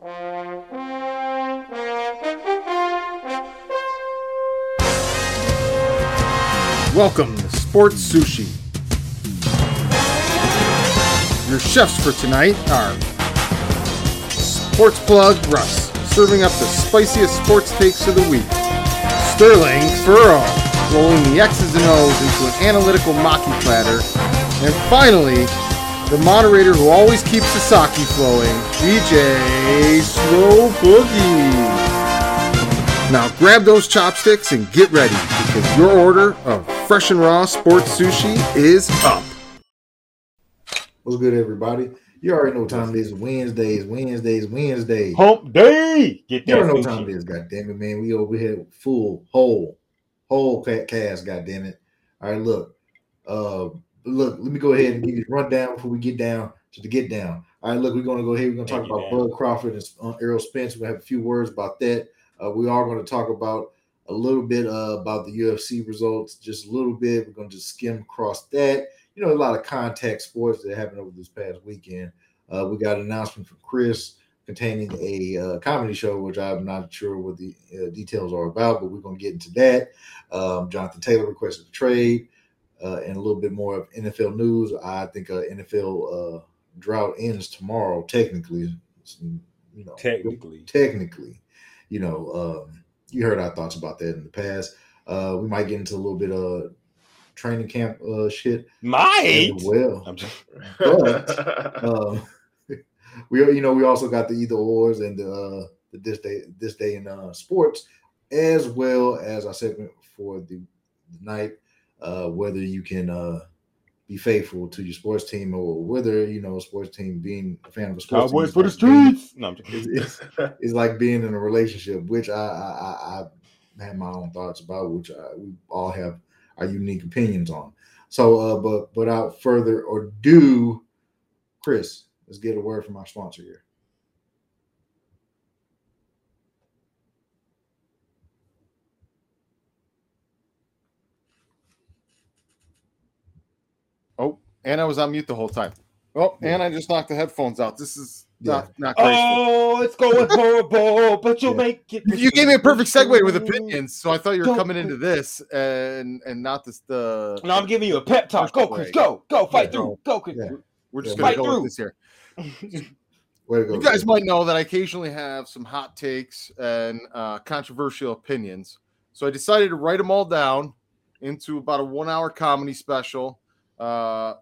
Welcome to Sports Sushi. Your chefs for tonight are Sports Plug Russ, serving up the spiciest sports takes of the week. Sterling Furrow, rolling the X's and O's into an analytical maki platter. And finally, the moderator who always keeps the sake flowing, DJ Slow Boogie. Now grab those chopsticks and get ready because your order of fresh and raw sports sushi is up. What's good, everybody? You already know what time it is. Wednesdays, Wednesdays, Wednesdays. Hump day. Get You already know what time it is. God damn it, man. We over here full, whole, whole cast. God damn it. All right, look. Uh, look. Let me go ahead and give you a rundown before we get down to the get down. All right, look. We're gonna go ahead. We're gonna talk about. Bud Crawford and uh, Errol Spence. We're gonna have a few words about that. Uh, we are going to talk about a little bit uh, about the UFC results, just a little bit. We're going to just skim across that. You know, a lot of contact sports that happened over this past weekend. Uh, we got an announcement from Kris containing a uh, comedy show, which I'm not sure what the uh, details are about, but we're going to get into that. Um, Jonathan Taylor requested a trade uh, and a little bit more of NFL news. I think uh, NFL uh, drought ends tomorrow, technically. You know, Technically. technically, you know, um, you heard our thoughts about that in the past. Uh, we might get into a little bit of training camp uh, shit Might. as well. I'm just But um, we, you know, we also got the either ors and the, uh, the this day, this day in uh, sports, as well as our segment for the, the night, uh, whether you can uh, be faithful to your sports team or whether you know a sports team being a fan of a sports Cowboys team for the is like being- No, I'm just it's, it's, it's like being in a relationship, which I I, I, I have my own thoughts about, which I, we all have our unique opinions on. So, uh, but without further ado, Kris, let's get a word from our sponsor here. Oh, and I was on mute the whole time. Oh, and I just knocked the headphones out. This is not, not graceful. Oh, it's going horrible, but you'll Yeah. make it. you gave me a perfect segue with opinions, so I thought you were coming into this and and not this the. No, I'm giving you a pep talk. Go, Kris. Go. Go. Fight Yeah. through. Go, Kris. Yeah. We're just Yeah. gonna Fight go through. with this here. Way to go, You guys Kris. might know that I occasionally have some hot takes and uh, controversial opinions, so I decided to write them all down into about a one-hour comedy special. Uh,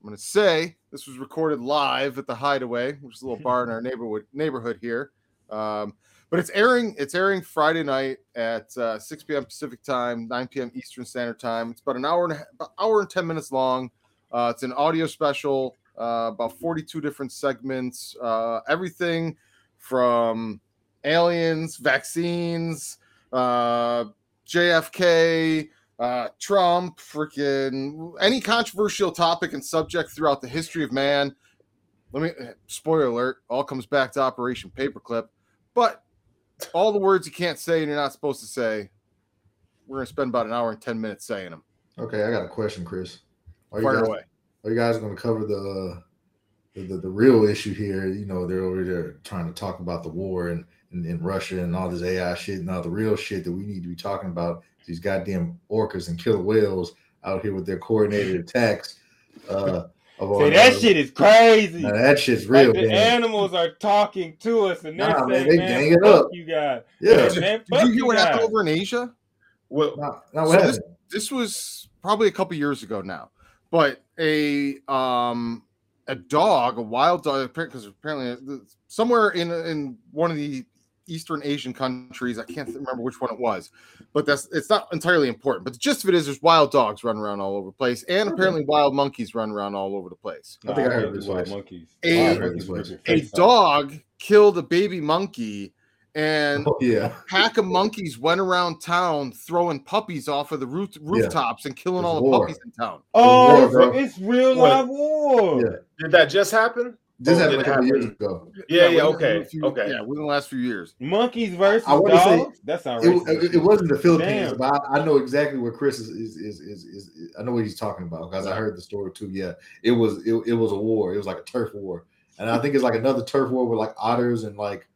I'm going to say this was recorded live at the Hideaway, which is a little bar in our neighborhood neighborhood here. Um, but it's airing. It's airing Friday night at uh, 6 p.m. Pacific time, 9 p.m. Eastern Standard Time. It's about an hour and a, about hour and 10 minutes long. Uh, it's an audio special, uh, about 42 different segments, uh, everything from aliens, vaccines, uh, JFK, uh, Trump, freaking any controversial topic and subject throughout the history of man. Let me spoiler alert, all comes back to Operation Paperclip, but all the words you can't say and you're not supposed to say, we're gonna spend about an hour and 10 minutes saying them. Okay, I got a question, Kris. Are you guys, away. are you guys to cover the, the the the real issue here? You know, they're over there trying to talk about the war and in, in Russia and all this AI shit. and all the real shit that we need to be talking about these goddamn orcas and killer whales out here with their coordinated attacks. Uh, of our- Say that shit is crazy. Now, that shit's real. like the man. animals are talking to us, and they're Nah, man, saying, they "Man, gang it fuck up." you guys." Yeah. Yeah, man, Did you hear what happened over in Asia? Well, Now, now So this- this was probably a couple years ago now, but a um a dog, a wild dog, because apparently uh, somewhere in in one of the Eastern Asian countries, I can't remember which one it was, but that's it's not entirely important. But the gist of it is, there's wild dogs running around all over the place, and apparently wild monkeys run around all over the place. I think I heard can't this wild monkeys. A- Wild heard monkeys this would twice. rip A your face off. dog killed a baby monkey, and Oh, yeah. pack of monkeys went around town throwing puppies off of the roof, rooftops and killing It's all the puppies in town. Oh, war, it's real What? live war. Yeah. did that just happen? This Oh, happened a did it couple years ago. Yeah, yeah, within- okay, few- okay. Yeah, within the last few years. Monkeys versus I wanna say- dogs. That sounds It, racist. it, it wasn't the Philippines, Damn. but I, I know exactly what Kris is is, is is is I know what he's talking about because I heard the story too. Yeah, it was it, it was a war. It was like a turf war, and I think it's like another turf war with like otters and like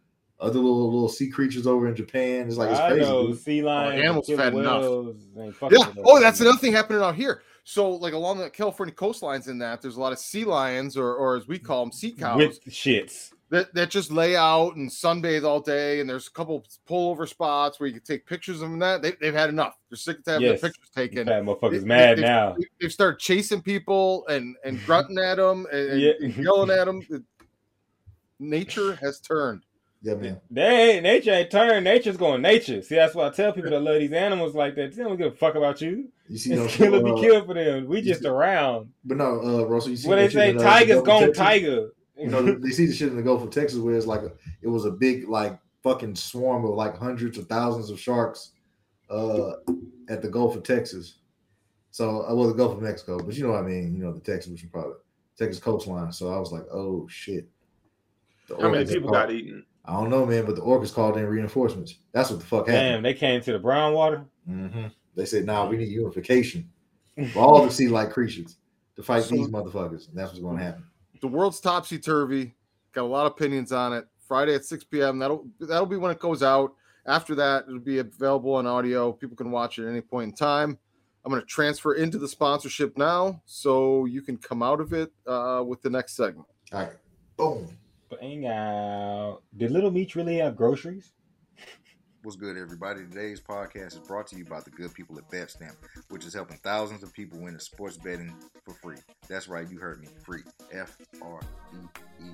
other little little sea creatures over in Japan. It's like it's I crazy. know sea oh, lions, animals fat enough. whales, ain't fucking Yeah. Oh, that's another thing happening out here. So, like along the California coastlines, in that there's a lot of sea lions, or, or as we call them, sea cows, with shits. that, that just lay out and sunbathe all day. And there's a couple pullover spots where you can take pictures of them. That they, they've had enough. They're sick of having Yes. their pictures taken. That motherfucker's They- mad they- now. they- They've started chasing people and and grunting at them and, and yelling at them. Nature has turned. Yeah, man. They ain't nature ain't turned. Nature's going nature. See, that's why I tell people that love these animals like that. They don't give a fuck about you. You see, those, It's kill or be uh, killed for them. We just around. but no, uh, Russell, you see What they say, in, uh, tigers Gulf of gone Texas? tiger. You know, they see the shit in the Gulf of Texas where it's like a, it was a big like fucking swarm of like hundreds of thousands of sharks uh at the Gulf of Texas. So uh, well the Gulf of Mexico, but you know what I mean, you know, the Texas which is probably Texas coastline. So I was like, oh shit. The How many people got eaten? I don't know, man, but the orcas called in reinforcements. That's what the fuck happened. Damn, happened. they came to the brown water. hmm They said, nah, we need unification for all the sea like creatures to fight So- these motherfuckers. And that's what's gonna happen. The world's topsy turvy. Got a lot of opinions on it. Friday at 6 p.m. That'll that'll be when it goes out. After that, it'll be available on audio. People can watch it at any point in time. I'm going to transfer into the sponsorship now, so you can come out of it uh, with the next segment. All right. Boom. Bang out. Did Little Meech really have groceries? What's good, everybody? Today's podcast is brought to you by the good people at BetStamp, which is helping thousands of people win in sports betting for free. That's right, you heard me. Free. F R E E.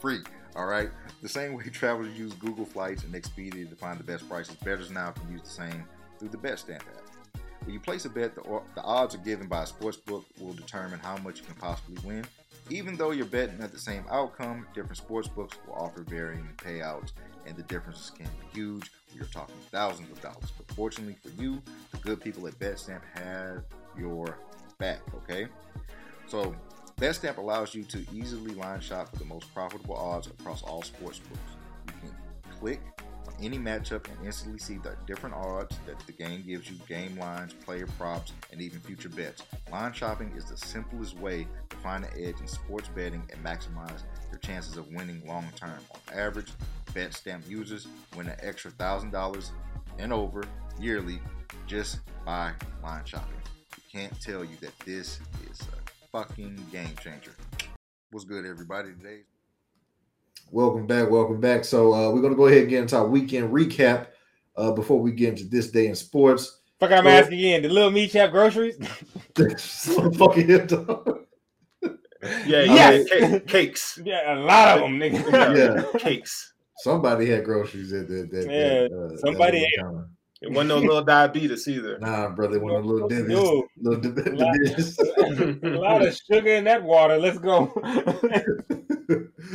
Free. All right. The same way travelers use Google Flights and Expedia to find the best prices, bettors now can use the same through the BetStamp app. When you place a bet, the, the odds are given by a sports book will determine how much you can possibly win. Even though you're betting at the same outcome, different sports books will offer varying payouts, and the differences can be huge. We are talking thousands of dollars. But fortunately for you, the good people at BetStamp have your back, okay? So, BetStamp allows you to easily line shop for the most profitable odds across all sports books. You can click any matchup and instantly see the different odds that the game gives you game lines, player props, and even future bets. Line shopping is the simplest way to find an edge in sports betting and maximize your chances of winning long term. On average, BetStamp users win an extra $1,000 and over yearly just by line shopping. You can't tell you that this is a fucking game changer. What's good, everybody? Today Welcome back. Welcome back. So uh, we're gonna go ahead and get into our weekend recap uh, before we get into this day in sports. Fuck, I'm Well- asking again. Did Little Meech have groceries? Fucking hit dog. Yeah, Yes! yeah, cake, cakes. yeah, a lot of them, nigga. Yeah. cakes. Somebody had groceries at that. that, Yeah, that, uh, somebody that ate. It wasn't no little diabetes either. Nah, brother, one of the little No. dividends. Little div- Nah. dividends. a lot of sugar in that water. Let's go.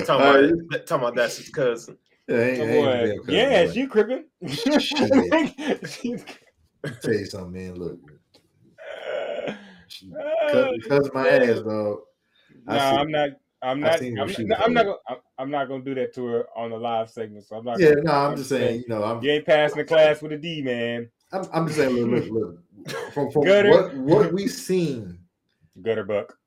Talking, All right. about, talking about that's his cousin. Yeah, ain't- ain't boy. a damn cousin, yeah, boy. she crippin'. She's- Tell you something, man. Look, she Uh, cousin, cousin my ass, dog. No, I see- I'm not. I'm not. I'm, what she not- was I'm not. Gonna, I'm- I'm not gonna do that to her on the live segment. So I'm not. Yeah, gonna, no, I'm just saying, you know, I'm You ain't passing the class with a D, man. I'm, I'm just saying, look, look, look. From, from what what we seen, Gutter buck.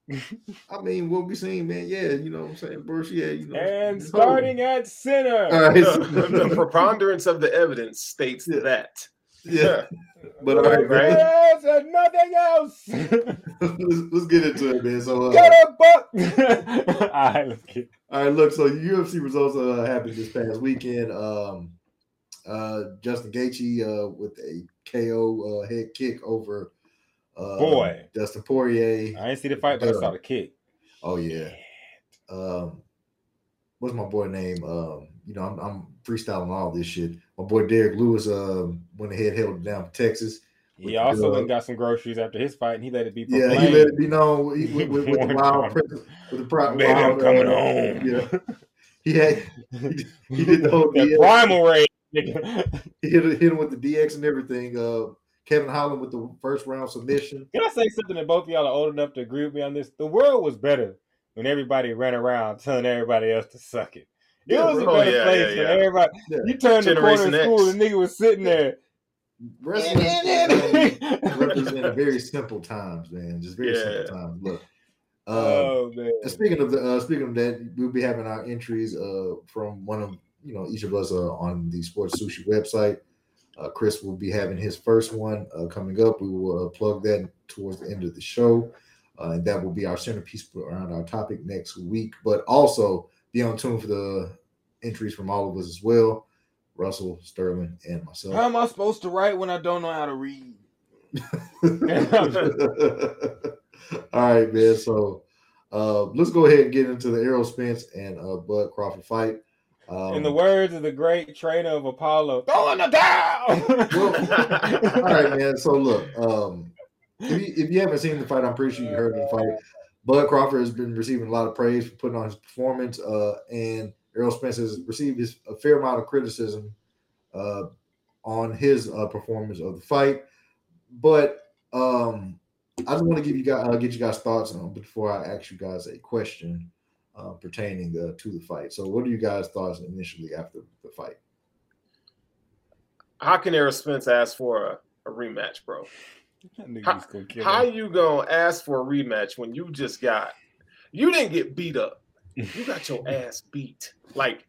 I mean, what we seen, man. Yeah, you know what I'm saying, bro. Yeah, you know. And oh. starting at center. All right, the preponderance of the evidence states Yeah. that. yeah, but all right, Right. man. Yes, and nothing else. let's, let's get into it, man. So, uh, Gutter buck. All right, let's get. all right, look. So UFC results uh, happened this past weekend. Um, uh, Justin Gaethje uh, with a KO uh, head kick over uh, Boy. Dustin Poirier. I didn't see the fight, but I saw the kick. Oh yeah. Um, what's my boy name? Um, you know, I'm, I'm freestyling all this shit. My boy Derrick Lewis um went ahead held it down for Texas. He also the- went got some groceries after his fight, and he let it be Yeah, proclaimed. he let it be known with, with, with, with the wild with the pri- Baby, I'm wild, coming uh, home. Yeah, he had he, he did the whole that DX. primal rage. He hit, hit him with the DX and everything. Uh, Kevin Holland with the first round submission. Can I say something that both of y'all are old enough to agree with me on this? The world was better when everybody ran around telling everybody else to suck it. It Yeah, was a better Oh, yeah, place yeah, when everybody. Yeah. You turned the corner Generation of school, X. the nigga was sitting there. Wrestling represent very simple times, man. Just very Yeah. simple times. Look, Um, oh man. speaking of the uh, speaking of that, we'll be having our entries uh, from one of you know each of us uh, on the Sports Sushi website. Uh, Kris will be having his first one uh, coming up. We will uh, plug that towards the end of the show, uh, and that will be our centerpiece around our topic next week. But also be on tune for the entries from all of us as well. Russell, Sterling, and myself. How am I supposed to write when I don't know how to read? All right, man. So uh, let's go ahead and get into the Errol Spence and uh, Bud Crawford fight. Um, In the words of the great trainer of Apollo, throw in the towel. all right, man. So look, um, if, you, if you haven't seen the fight, I'm pretty sure you heard the fight. Bud Crawford has been receiving a lot of praise for putting on his performance, uh, and Errol Spence has received his, a fair amount of criticism uh, on his uh, performance of the fight. But um, I just want to give you guys uh, get you guys thoughts on before I ask you guys a question uh, pertaining uh, to the fight. So, what are you guys' thoughts initially after the fight? How can Errol Spence ask for a, a rematch, bro? How, how you gonna ask for a rematch when you just got you didn't get beat up. You got your ass beat. Like,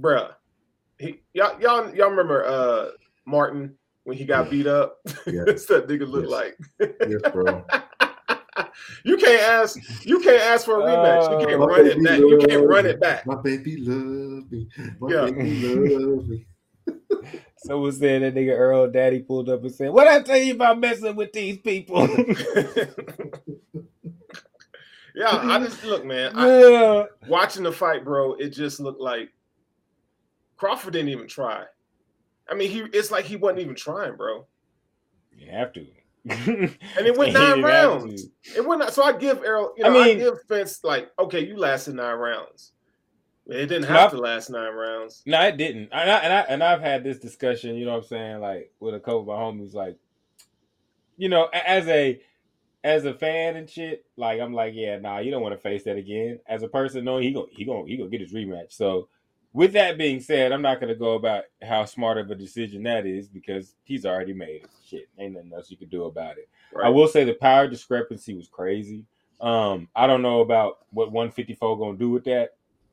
bruh. He, y'all, y'all, y'all remember uh Martin when he got beat up? Yeah. That's that nigga look Yes. like. Yes, bro. you can't ask you can't ask for a rematch. You can't Oh, run it back. You can't run it back. My baby love me. My Yeah. baby love me. Someone said that nigga Earl Daddy pulled up and said, What I tell you about messing with these people? yeah, I just look, man. I, yeah. watching the fight, bro, it just looked like Crawford didn't even try. I mean, he it's like he wasn't even trying, bro. You have to. And it went nine rounds. It went so I give Errol, you I know, I, mean- give Spence like, okay, you lasted nine rounds. It didn't No, have to last nine rounds. No, it didn't. And I, and I and I've had this discussion, you know what I'm saying, like with a couple of my homies, like, you know, as a as a fan and shit, like I'm like, yeah, nah, you don't want to face that again. As a person, knowing he gonna he gonna he gonna get his rematch. So with that being said, I'm not gonna go about how smart of a decision that is because he's already made it. Shit, ain't nothing else you could do about it. I will say the power discrepancy was crazy. Um, I don't know about what 154 gonna do with that.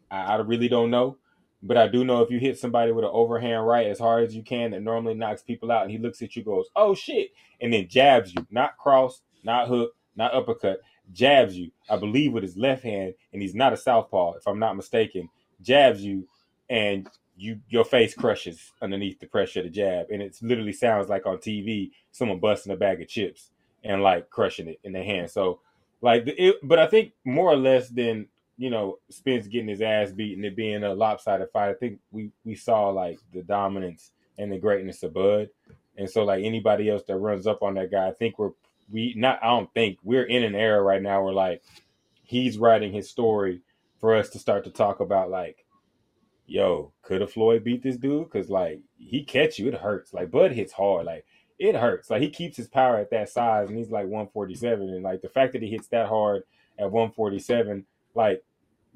I, I really don't know. But I do know if you hit somebody with an overhand right as hard as you can that normally knocks people out, and he looks at you, goes, "Oh shit," and then jabs you, not cross, not hook, not uppercut, jabs you. I believe with his left hand, and he's not a southpaw, if I'm not mistaken. Jabs you, and you your face crushes underneath the pressure of the jab, and it literally sounds like on TV someone busting a bag of chips and like crushing it in their hand. So like, it, but I think more or less than you know Spence getting his ass beat and it being a lopsided fight. I think we we saw like the dominance and the greatness of Bud, and so like anybody else that runs up on that guy, I think we're we not. I don't think we're in an era right now where like he's writing his story for us to start to talk about like. Yo, could a Floyd beat this dude? Cause like he catch you, it hurts. Like Bud hits hard. Like it hurts. Like he keeps his power at that size, and he's like 147. And like the fact that he hits that hard at 147, like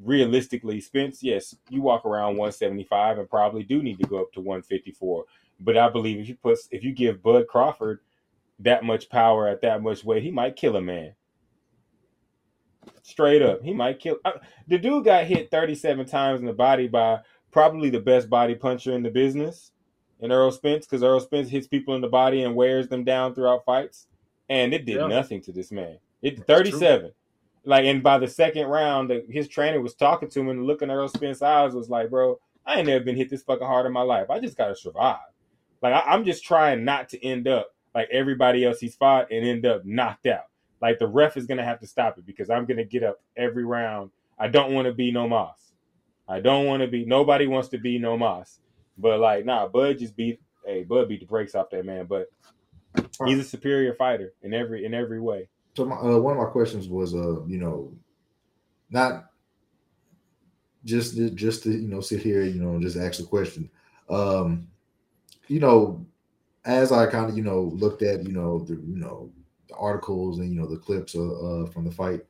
realistically, Spence, yes, you walk around 175 and probably do need to go up to 154. But I believe if you put if you give Bud Crawford that much power at that much weight, he might kill a man. Straight up, he might kill. Uh, the dude got hit 37 times in the body by probably the best body puncher in the business in Earl Spence because Earl Spence hits people in the body and wears them down throughout fights, and it did Yeah. nothing to this man. It 37. Like, and by the second round, the, his trainer was talking to him and looking at Earl Spence's eyes was like, "Bro, I ain't never been hit this fucking hard in my life. I just gotta survive. Like, I, I'm just trying not to end up like everybody else he's fought and end up knocked out. Like the ref is gonna have to stop it because I'm gonna get up every round. I don't want to be no Moss. I don't want to be. Nobody wants to be no Moss. But like, nah, Bud just beat. Hey, Bud beat the brakes off that man. But he's a superior fighter in every in every way. So my, uh, one of my questions was, uh, you know, not just to, just to you know sit here, you know, just ask the question. Um, you know, as I kind of you know looked at you know the you know the articles and you know the clips uh, uh, from the fight,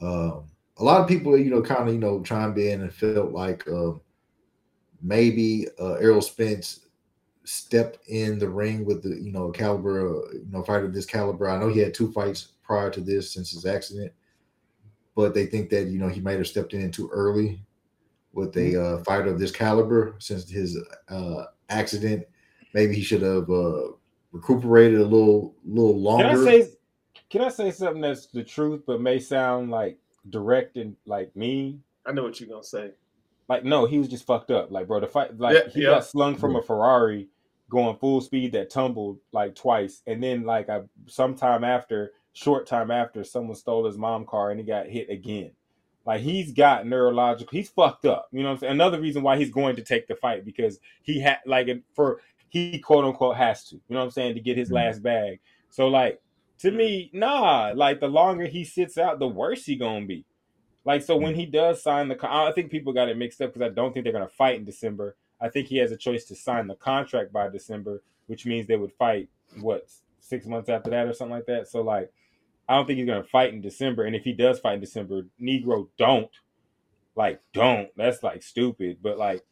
um, a lot of people you know kind of you know chimed in and felt like uh, maybe uh, Errol Spence stepped in the ring with the you know caliber uh, you know fighter of this caliber. I know he had two fights prior to this since his accident. but they think that you know he might have stepped in too early with a Mm-hmm. uh, fighter of this caliber since his uh, accident. Maybe he should have uh, recuperated a little, little Can longer. I say can I say something that's the truth but may sound like direct and like me. I know what you're gonna say. Like no, he was just fucked up. Like bro, the fight like Yeah, he yeah. got slung from a Ferrari going full speed that tumbled like twice, and then like I sometime after, short time after, someone stole his mom car and he got hit again. Like he's got neurological, he's fucked up. You know what I'm saying? Another reason why he's going to take the fight because he had like for he quote unquote has to. You know what I'm saying to get his Mhm. last bag. So like to me, nah. Like the longer he sits out, the worse he gonna be. Like so, when he does sign the, con- I think people got it mixed up because I don't think they're gonna fight in December. I think he has a choice to sign the contract by December, which means they would fight what six months after that or something like that. So like, I don't think he's gonna fight in December. And if he does fight in December, Negro don't like don't. That's like stupid. But like,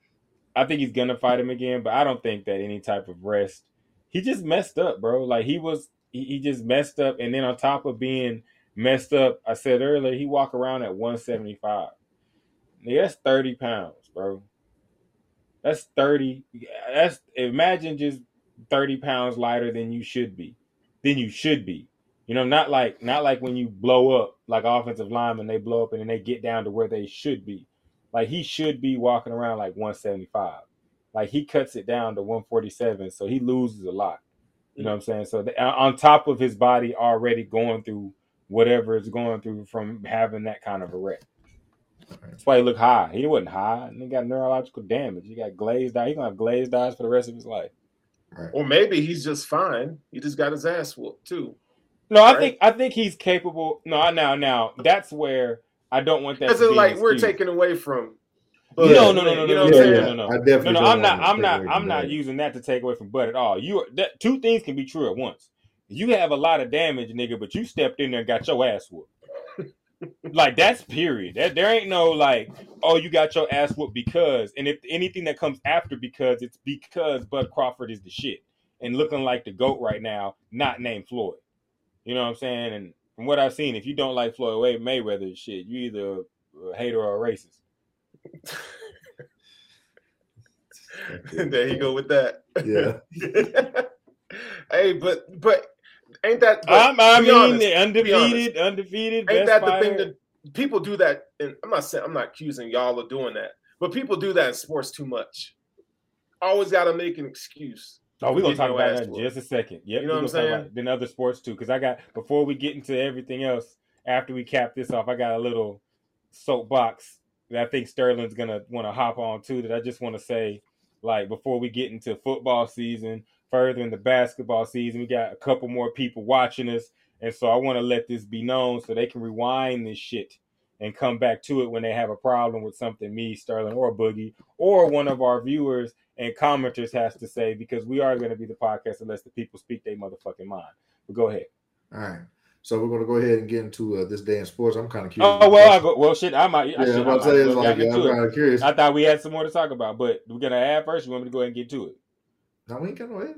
I think he's gonna fight him again. But I don't think that any type of rest. He just messed up, bro. Like he was, he, he just messed up. And then on top of being messed up, I said earlier, he walk around at 175. Nigga, that's 30 pounds, bro. That's 30. That's imagine just 30 pounds lighter than you should be. Than you should be. You know, not like not like when you blow up like offensive linemen, they blow up and then they get down to where they should be. Like he should be walking around like 175. Like he cuts it down to 147, so he loses a lot. You know what I'm saying? So the, uh, on top of his body already going through whatever it's going through from having that kind of a wreck. That's why he looked high. He wasn't high, and he got neurological damage. He got glazed eyes. He's gonna have glazed eyes for the rest of his life. Right. Or maybe he's just fine. He just got his ass whooped too. No, I Right. think I think he's capable. No, now now that's where I don't want that. As to in, be like we're excuse. taking away from. No, Bud, no, no, no, you no, know what no, I'm no, no, no. I definitely No, no, don't I'm not. I'm not. I'm not using that to take away from Bud at all. You are that, two things can be true at once. You have a lot of damage, nigga, but you stepped in there and got your ass whooped. like that's period. That there ain't no like, oh, you got your ass whooped because, and if anything that comes after because, it's because Bud Crawford is the shit and looking like the goat right now, not named Floyd. You know what I'm saying? And from what I've seen, if you don't like Floyd Mayweather, shit, you either a hater or a racist. there you go with that. Yeah. hey, but but ain't that? But I'm, I be mean, honest, they're be honest. undefeated, undefeated. ain't best that the fighter. thing that people do that? And I'm not saying I'm not accusing y'all of doing that, but people do that in sports too much. Always got to make an excuse. Oh, we're gonna talk about that in just a second. Yep, You know what I'm saying? then other sports too. Because I got before we get into everything else, after we cap this off, I got a little soapbox that I think Sterling's gonna want to hop on too. That I just want to say, like before we get into football season, further in the basketball season, we got a couple more people watching us, and so I want to let this be known so they can rewind this shit and come back to it when they have a problem with something me, Sterling, or Boogie, or one of our viewers and commenters has to say because we are going to be the podcast unless the people speak their motherfucking mind. But go ahead. All right. So we're gonna go ahead and get into uh, this day in sports. I'm kind of curious. Oh well, I go. Well, shit, I might. yeah, I, shit, I'm I about might to say as it's well like yeah, I'm kind of curious. I thought we had some more to talk about, but we're gonna add first. You want me to go ahead and get to it? No, we ain't no head.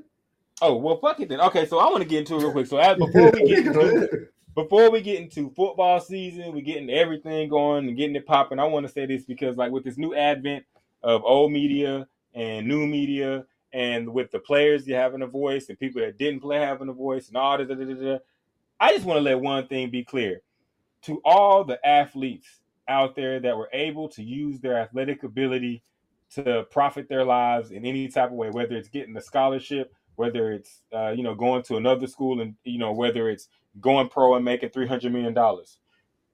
Oh well, fuck it then. Okay, so I want to get into it real quick. So as before we get into before we get into football season, we're getting everything going and getting it popping. I want to say this because, like, with this new advent of old media and new media, and with the players you having a voice and people that didn't play having a voice and all that, da, da, da, da, I just want to let one thing be clear to all the athletes out there that were able to use their athletic ability to profit their lives in any type of way, whether it's getting a scholarship, whether it's uh, you know going to another school, and you know whether it's going pro and making three hundred million dollars.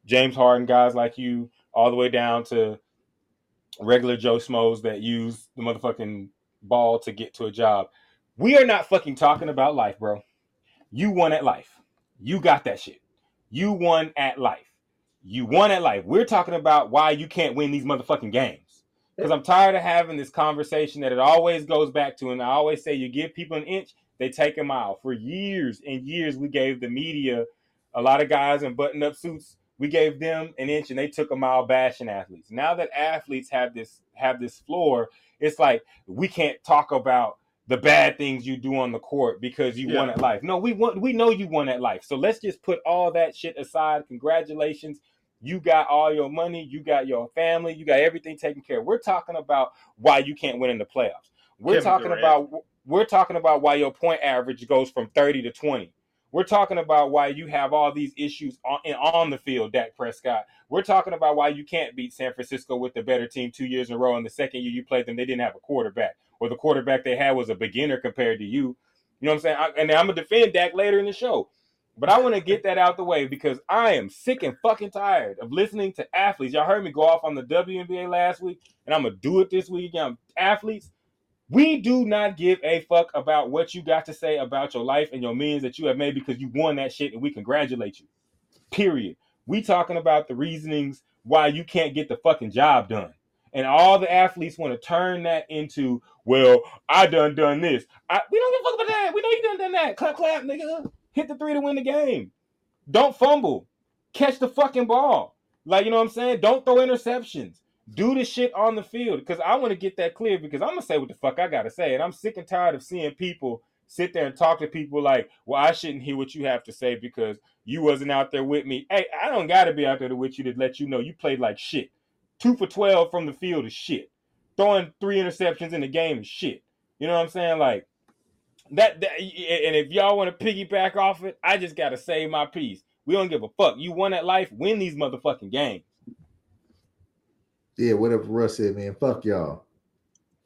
James Harden, guys like you, all the way down to regular Joe Schmoes that use the motherfucking ball to get to a job. We are not fucking talking about life, bro. You won at life. You got that shit. You won at life. You won at life. We're talking about why you can't win these motherfucking games. Because I'm tired of having this conversation that it always goes back to, and I always say you give people an inch, they take a mile. For years and years, we gave the media a lot of guys in button-up suits. We gave them an inch, and they took a mile bashing athletes. Now that athletes have this have this floor, it's like we can't talk about the bad things you do on the court because you won Yeah. at life. No, we want we know you won at life. So let's just put all that shit aside. Congratulations. you got all your money, you got your family, you got everything taken care of. We're talking about why you can't win in the playoffs. We're Kevin talking Durant. about we're talking about why your point average goes from 30 to 20. We're talking about why you have all these issues on, on the field, Dak Prescott. We're talking about why you can't beat San Francisco with the better team two years in a row. And the second year you played them, they didn't have a quarterback, or the quarterback they had was a beginner compared to you. You know what I'm saying? I, and I'm gonna defend Dak later in the show, but I want to get that out the way because I am sick and fucking tired of listening to athletes. Y'all heard me go off on the WNBA last week, and I'm gonna do it this week. again. athletes. We do not give a fuck about what you got to say about your life and your means that you have made because you won that shit, and we congratulate you. Period. We talking about the reasonings why you can't get the fucking job done. And all the athletes want to turn that into, well, I done done this. I, we don't give a fuck about that. We know you done done that. Clap, clap, nigga. Hit the three to win the game. Don't fumble. Catch the fucking ball. Like, you know what I'm saying? Don't throw interceptions. Do the shit on the field. Because I want to get that clear because I'm going to say what the fuck I got to say. And I'm sick and tired of seeing people sit there and talk to people like, well, I shouldn't hear what you have to say because you wasn't out there with me. Hey, I don't got to be out there with you to let you know you played like shit. Two for 12 from the field is shit. Throwing three interceptions in the game is shit. You know what I'm saying? Like, that, that and if y'all want to piggyback off it, I just gotta say my piece. We don't give a fuck. You won at life, win these motherfucking games. Yeah, whatever Russ said, man. Fuck y'all.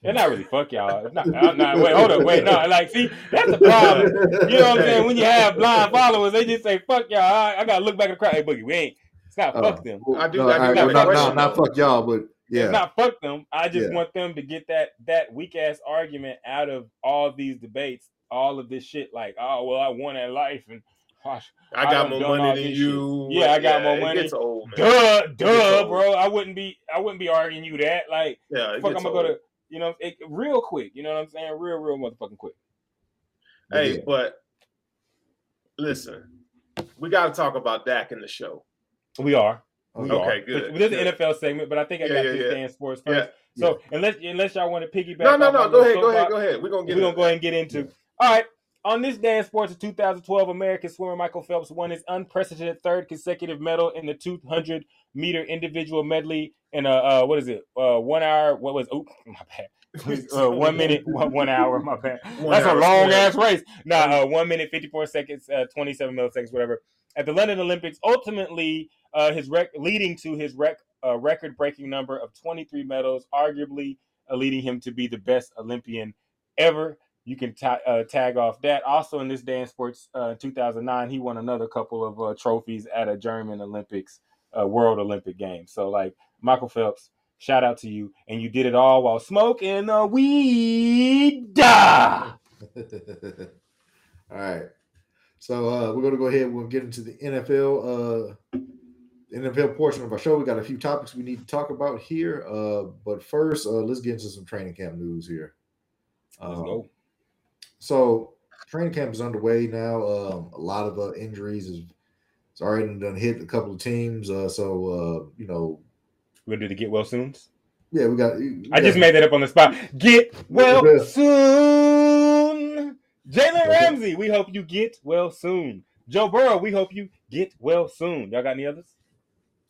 And not really fuck y'all. It's Not, uh, wait, hold up, wait, no, like, see, that's the problem. You know what I'm saying? When you have blind followers, they just say fuck y'all. I, I gotta look back at the crowd. Hey, boogie, we ain't. It's not Oh, fuck them. I do- no, I do all right, got a no, no, not fuck y'all, but yeah. Not fuck them. I just Yeah. want them to get that that weak ass argument out of all these debates, all of this shit. Like, oh well, I won at life, and gosh, I I got done more money than this you. Yeah, I got more it money. Gets old, man. duh, duh, old. bro. I wouldn't be, I wouldn't be arguing you that. Like, Yeah, fuck, I'm gonna old. go to, you know, it, real quick. You know what I'm saying? Real, real motherfucking quick. Hey, Yeah. but listen, we got to talk about Dak in the show. We are. We Okay. are. Okay, good, This is good. an NFL segment, but I think I Yeah, got yeah, this yeah. day in sports first. Yeah. So unless unless y'all want to piggyback, No, no, no. Go ahead, go ahead, go ahead. We're gonna get We're gonna go ahead and get into. All right. On this day in sports of 2012, American swimmer Michael Phelps won his unprecedented third consecutive medal in the 200 meter individual medley in a uh, what is it? Uh, one hour. What was? Oh, my bad. Uh, one minute, one, one hour. My bad. One That's a long yeah. ass race. Nah, uh, one minute, 54 seconds, uh, 27 milliseconds, whatever. At the London Olympics, ultimately, uh, his rec- leading to his rec- uh, record-breaking number of 23 medals, arguably uh, leading him to be the best Olympian ever. You can ta- uh, tag off that. Also, in this day in sports, uh, 2009, he won another couple of uh, trophies at a German Olympics, uh, World Olympic Games. So, like Michael Phelps, shout out to you, and you did it all while smoking the weed. All right. So uh, we're gonna go ahead. We'll get into the NFL, uh, NFL portion of our show. We got a few topics we need to talk about here. Uh, but first, uh, let's get into some training camp news here. Let's Um, go. So training camp is underway now. Um, a lot of uh, injuries is it's already done hit a couple of teams. Uh, so uh, you know, to do the get well soon? yeah, we got. we I just made that up on the spot. Get well soon. Jalen Ramsey, we hope you get well soon. Joe Burrow, we hope you get well soon. Y'all got any others?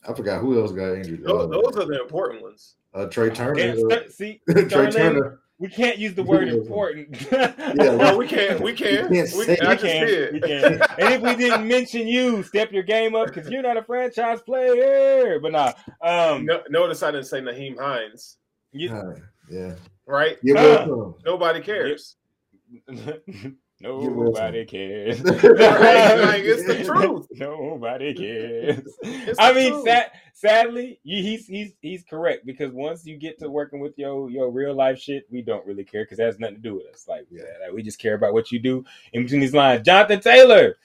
I forgot who else got injured. Those, Uh, those are the important ones. uh, Trey Turner. Can't uh, see, Trey Sterling, Turner. we can't use the word important. Yeah. important. Well, we can, we can. We can't We, say- I we can, did. we can. And if we didn't mention you, step your game up because you're not a franchise player. But nah, um, No, notice I didn't say Nyheim Hines, you, Uh, yeah. right? Yeah, Huh. well, Nobody cares. Nobody cares. Like, it's the truth. Nobody cares. I mean, truth. sad, sadly, he's he's he's correct because once you get to working with your your real life shit, we don't really care because that has nothing to do with us. Like, Yeah. like, we just care about what you do in between these lines. Jonathan Taylor,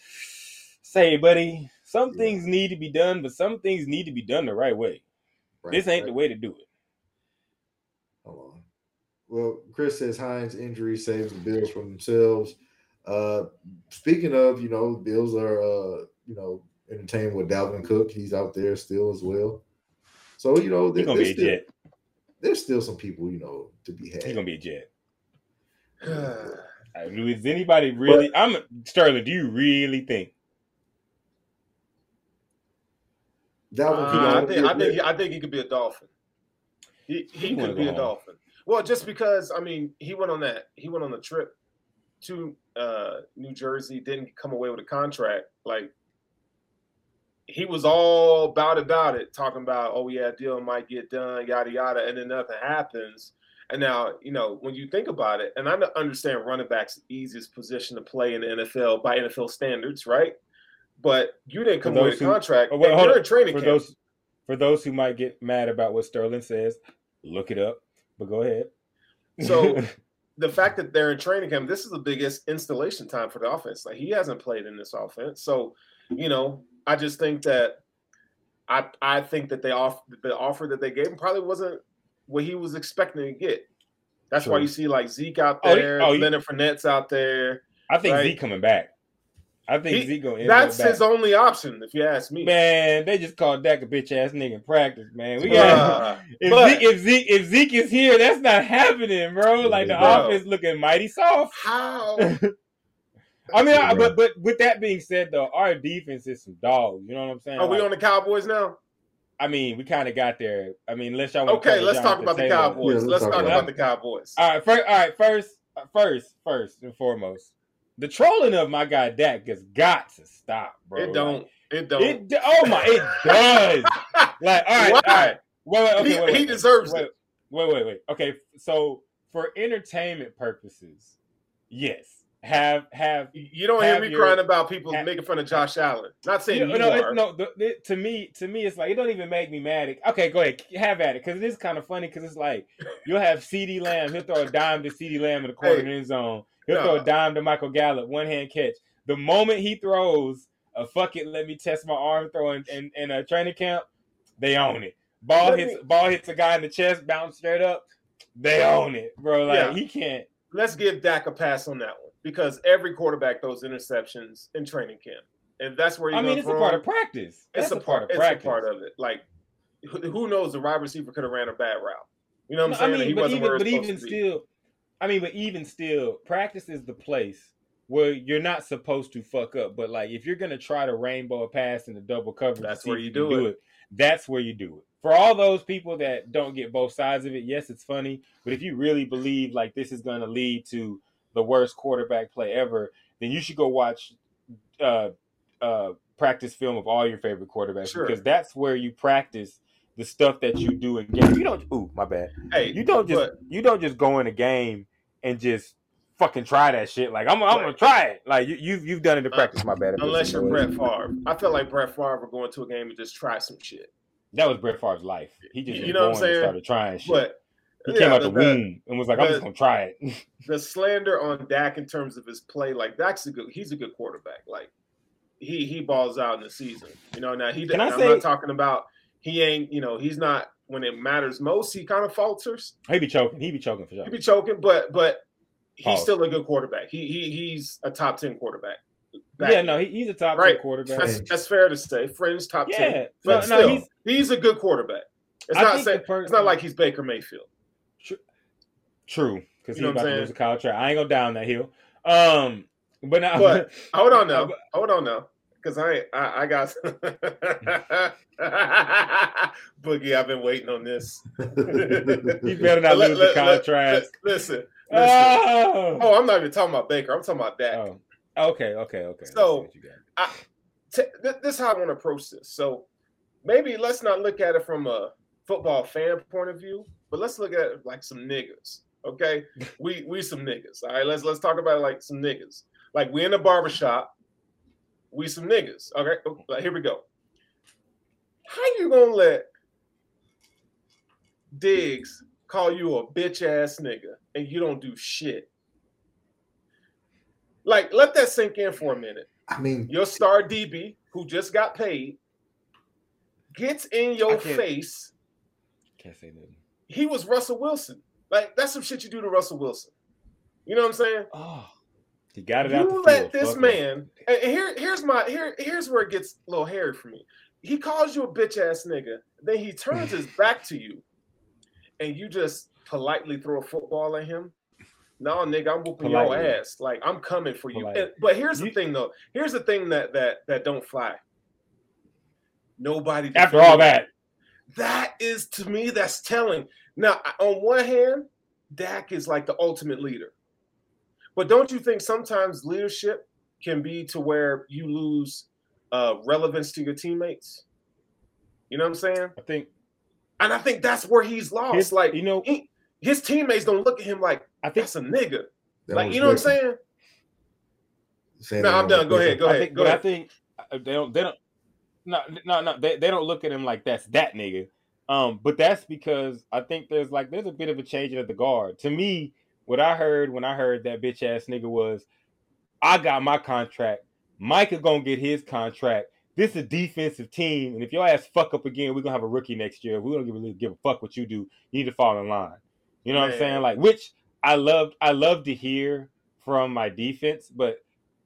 say, buddy, some Yeah. things need to be done, but some things need to be done the right way. right, this ain't right. the way to do it. Hold on. Well, Chris says Hines' injury saves the Bills from themselves. Uh, speaking of, you know, Bills are, uh, you know, entertained with Dalvin Cook. He's out there still as well. So, you know, He's there- gonna there's, be a still, jet. there's still some people, you know, to be had. He's gonna be a jet. Uh, Is anybody really? I'm Sterling. Do you really think Dalvin Uh, Cook. I think I think he, I think he could be a Dolphin. He he, He could be a home. Dolphin. Well, just because I mean he went on that he went on the trip to uh, New Jersey, didn't come away with a contract. Like he was all about about it, talking about oh yeah, deal might get done, yada yada, and then nothing happens. And now you know when you think about it, and I understand running back's the easiest position to play in the NFL by NFL standards, right? But you didn't come away with a contract. Oh, wait, and hold you're on. in training For camp. those for those who might get mad about what Sterling says, look it up. But go ahead. So- the fact that they're in training camp, this is the biggest installation time for the offense. Like he hasn't played in this offense, so you know, I just think that I I think that they off the offer that they gave him probably wasn't what he was expecting to get. That's why you see like Zeke out Oh, he- there, oh, he- Leonard Fournette's out there. I think Right. Zeke coming back. I think He- Zeke gonna end That's up his only option, if you ask me. Man, they just called Dak a bitch ass nigga in practice, man. We got Uh, if, but- Zeke, if Zeke if Zeke is here, that's not happening, bro. Like the Bro. offense looking mighty soft. how? I mean, I, but but with that being said, though, our defense is some dogs. You know what I'm saying? Are we on the Cowboys now? I mean, we kind of got there. I mean, unless y'all want Okay, let's talk about the Cowboys. Yeah, let's let's talk talk about about the Cowboys. All right, first, all right, first, first, first and foremost, the trolling of my guy Dak has got to stop, bro. It don't. It don't. It, oh my, it does. Like, all right, Why? all right. Wait, wait, okay, he, wait, wait, he deserves wait, it. wait, wait, wait. Okay, so for entertainment purposes, yes, have have You don't hear have me your- crying about people have- making fun of Josh Allen. Not saying You you, no, are. it, no. The, the, to me, to me, it's like it don't even make me mad. Okay, go ahead, have at it, because it is kind of funny. Because it's like you'll have CeeDee Lamb, he'll throw a dime to CeeDee Lamb in the corner Hey, of the end zone. He'll no. throw a dime to Michael Gallup, one hand catch. The moment he throws a fuck it, let me test my arm throw in, in, a training camp, they own it. Ball Let hits, me- ball hits a guy in the chest, bounce straight up. They own it, bro. Like Yeah. he can't. Let's give Dak a pass on that one because every quarterback throws interceptions in training camp, and that's where you're I mean, it's a part them. of practice. It's That's a part. of It's practice. a part of it. Like, who, knows? The wide receiver could have ran a bad route. You know what I'm No, saying? I he mean, but wasn't even, but even supposed to be. still, I mean, but even still, practice is the place where you're not supposed to fuck up. But like, if you're gonna try to rainbow a pass in the double coverage, That's where if you can do it. That's where you do it. For all those people that don't get both sides of it, yes, it's funny. But if you really believe like this is gonna lead to the worst quarterback play ever, then you should go watch uh, uh, practice film of all your favorite quarterbacks Sure. because that's where you practice the stuff that you do in game. You don't. Ooh, my bad. Hey, You don't just but- you don't just go in a game and just fucking try that shit. Like I'm, I'm gonna try it. Like you, you've you've done it in uh, practice. My bad. Unless you're. Brett Favre, I feel like Brett Favre would go into a game and just try some shit. That was Brett Favre's life. He just You know what I'm saying? started trying shit. But he yeah, came out the, the- womb and was like, "I'm the- just gonna try it." the slander on Dak in terms of his play, like Dak's a good. He's a good quarterback. Like he he balls out in the season. You know, now he. Can I I'm say- not talking about he ain't. You know, he's not when it matters most. He kind of falters. he be choking. He be choking for sure. He be choking, but but he's Pause. still a good quarterback. He he he's a top ten quarterback. Back yeah, no, he, he's a top Right. quarterback. that's, that's fair to say. Fringe top Yeah, ten, but no, still, he's- he's, a good quarterback. It's I not say, it's not like he's Baker Mayfield. True, because he's about to lose a contract. I ain't gonna down that hill. Um, but now, But hold on now, hold on now, because I I, I got Boogie. I've been waiting on this. you better not Let- lose let- the let- contract. let- Listen, oh! listen. Oh. Oh, I'm not even talking about Baker. I'm talking about Dak. Oh. Okay, okay, okay. So- what you got. Th- this is how I want to approach this. So maybe let's not look at it from a football fan point of view, but let's look at it like some niggas. Okay, we we some niggas. All right, let's let's talk about it like some niggas. Like we in the barbershop, we some niggas. Okay, oh, like, here we go. How you gonna let Diggs call you a bitch ass nigga and you don't do shit? Like, let that sink in for a minute I mean, your star DB who just got paid gets in I your can't- face. Can't say nothing. He was Russell Wilson. Like that's some shit you do to Russell Wilson. You know what I'm saying? Oh, he got it out. You let field. this man. Here, here's my here. Here's where it gets a little hairy for me. He calls you a bitch ass nigga. Then he turns his back to you, and you just politely throw a football at him. No, nigga, I'm whooping Politely. your ass. Like I'm coming for you. And- but here's the You- thing, though. Here's the thing that that that don't fly. Nobody After all that, That is to me, that's telling. Now, on one hand, Dak is like the ultimate leader. But don't you think sometimes leadership can be to where you lose uh, relevance to your teammates? You know what I'm saying? I think And I think that's where he's lost. his, like you know, he, his teammates don't look at him like I think that's a nigga. They Like you know what I'm saying? him. Saying No, I'm done. Go ahead. him. Go I ahead. think, Go but I think uh, they don't. They don't. No, no, no. They, they don't look at him like that's that nigga. Um, but that's because I think there's like there's a bit of a change at the guard. To me, what I heard when I heard that bitch ass nigga was, I got my contract. Micah gonna get his contract. This is a defensive team, and if your ass fuck up again, we're gonna have a rookie next year. We don't really give a fuck what you do. You need to fall in line. You know what I'm saying? Like, which I loved. I love to hear from my defense, but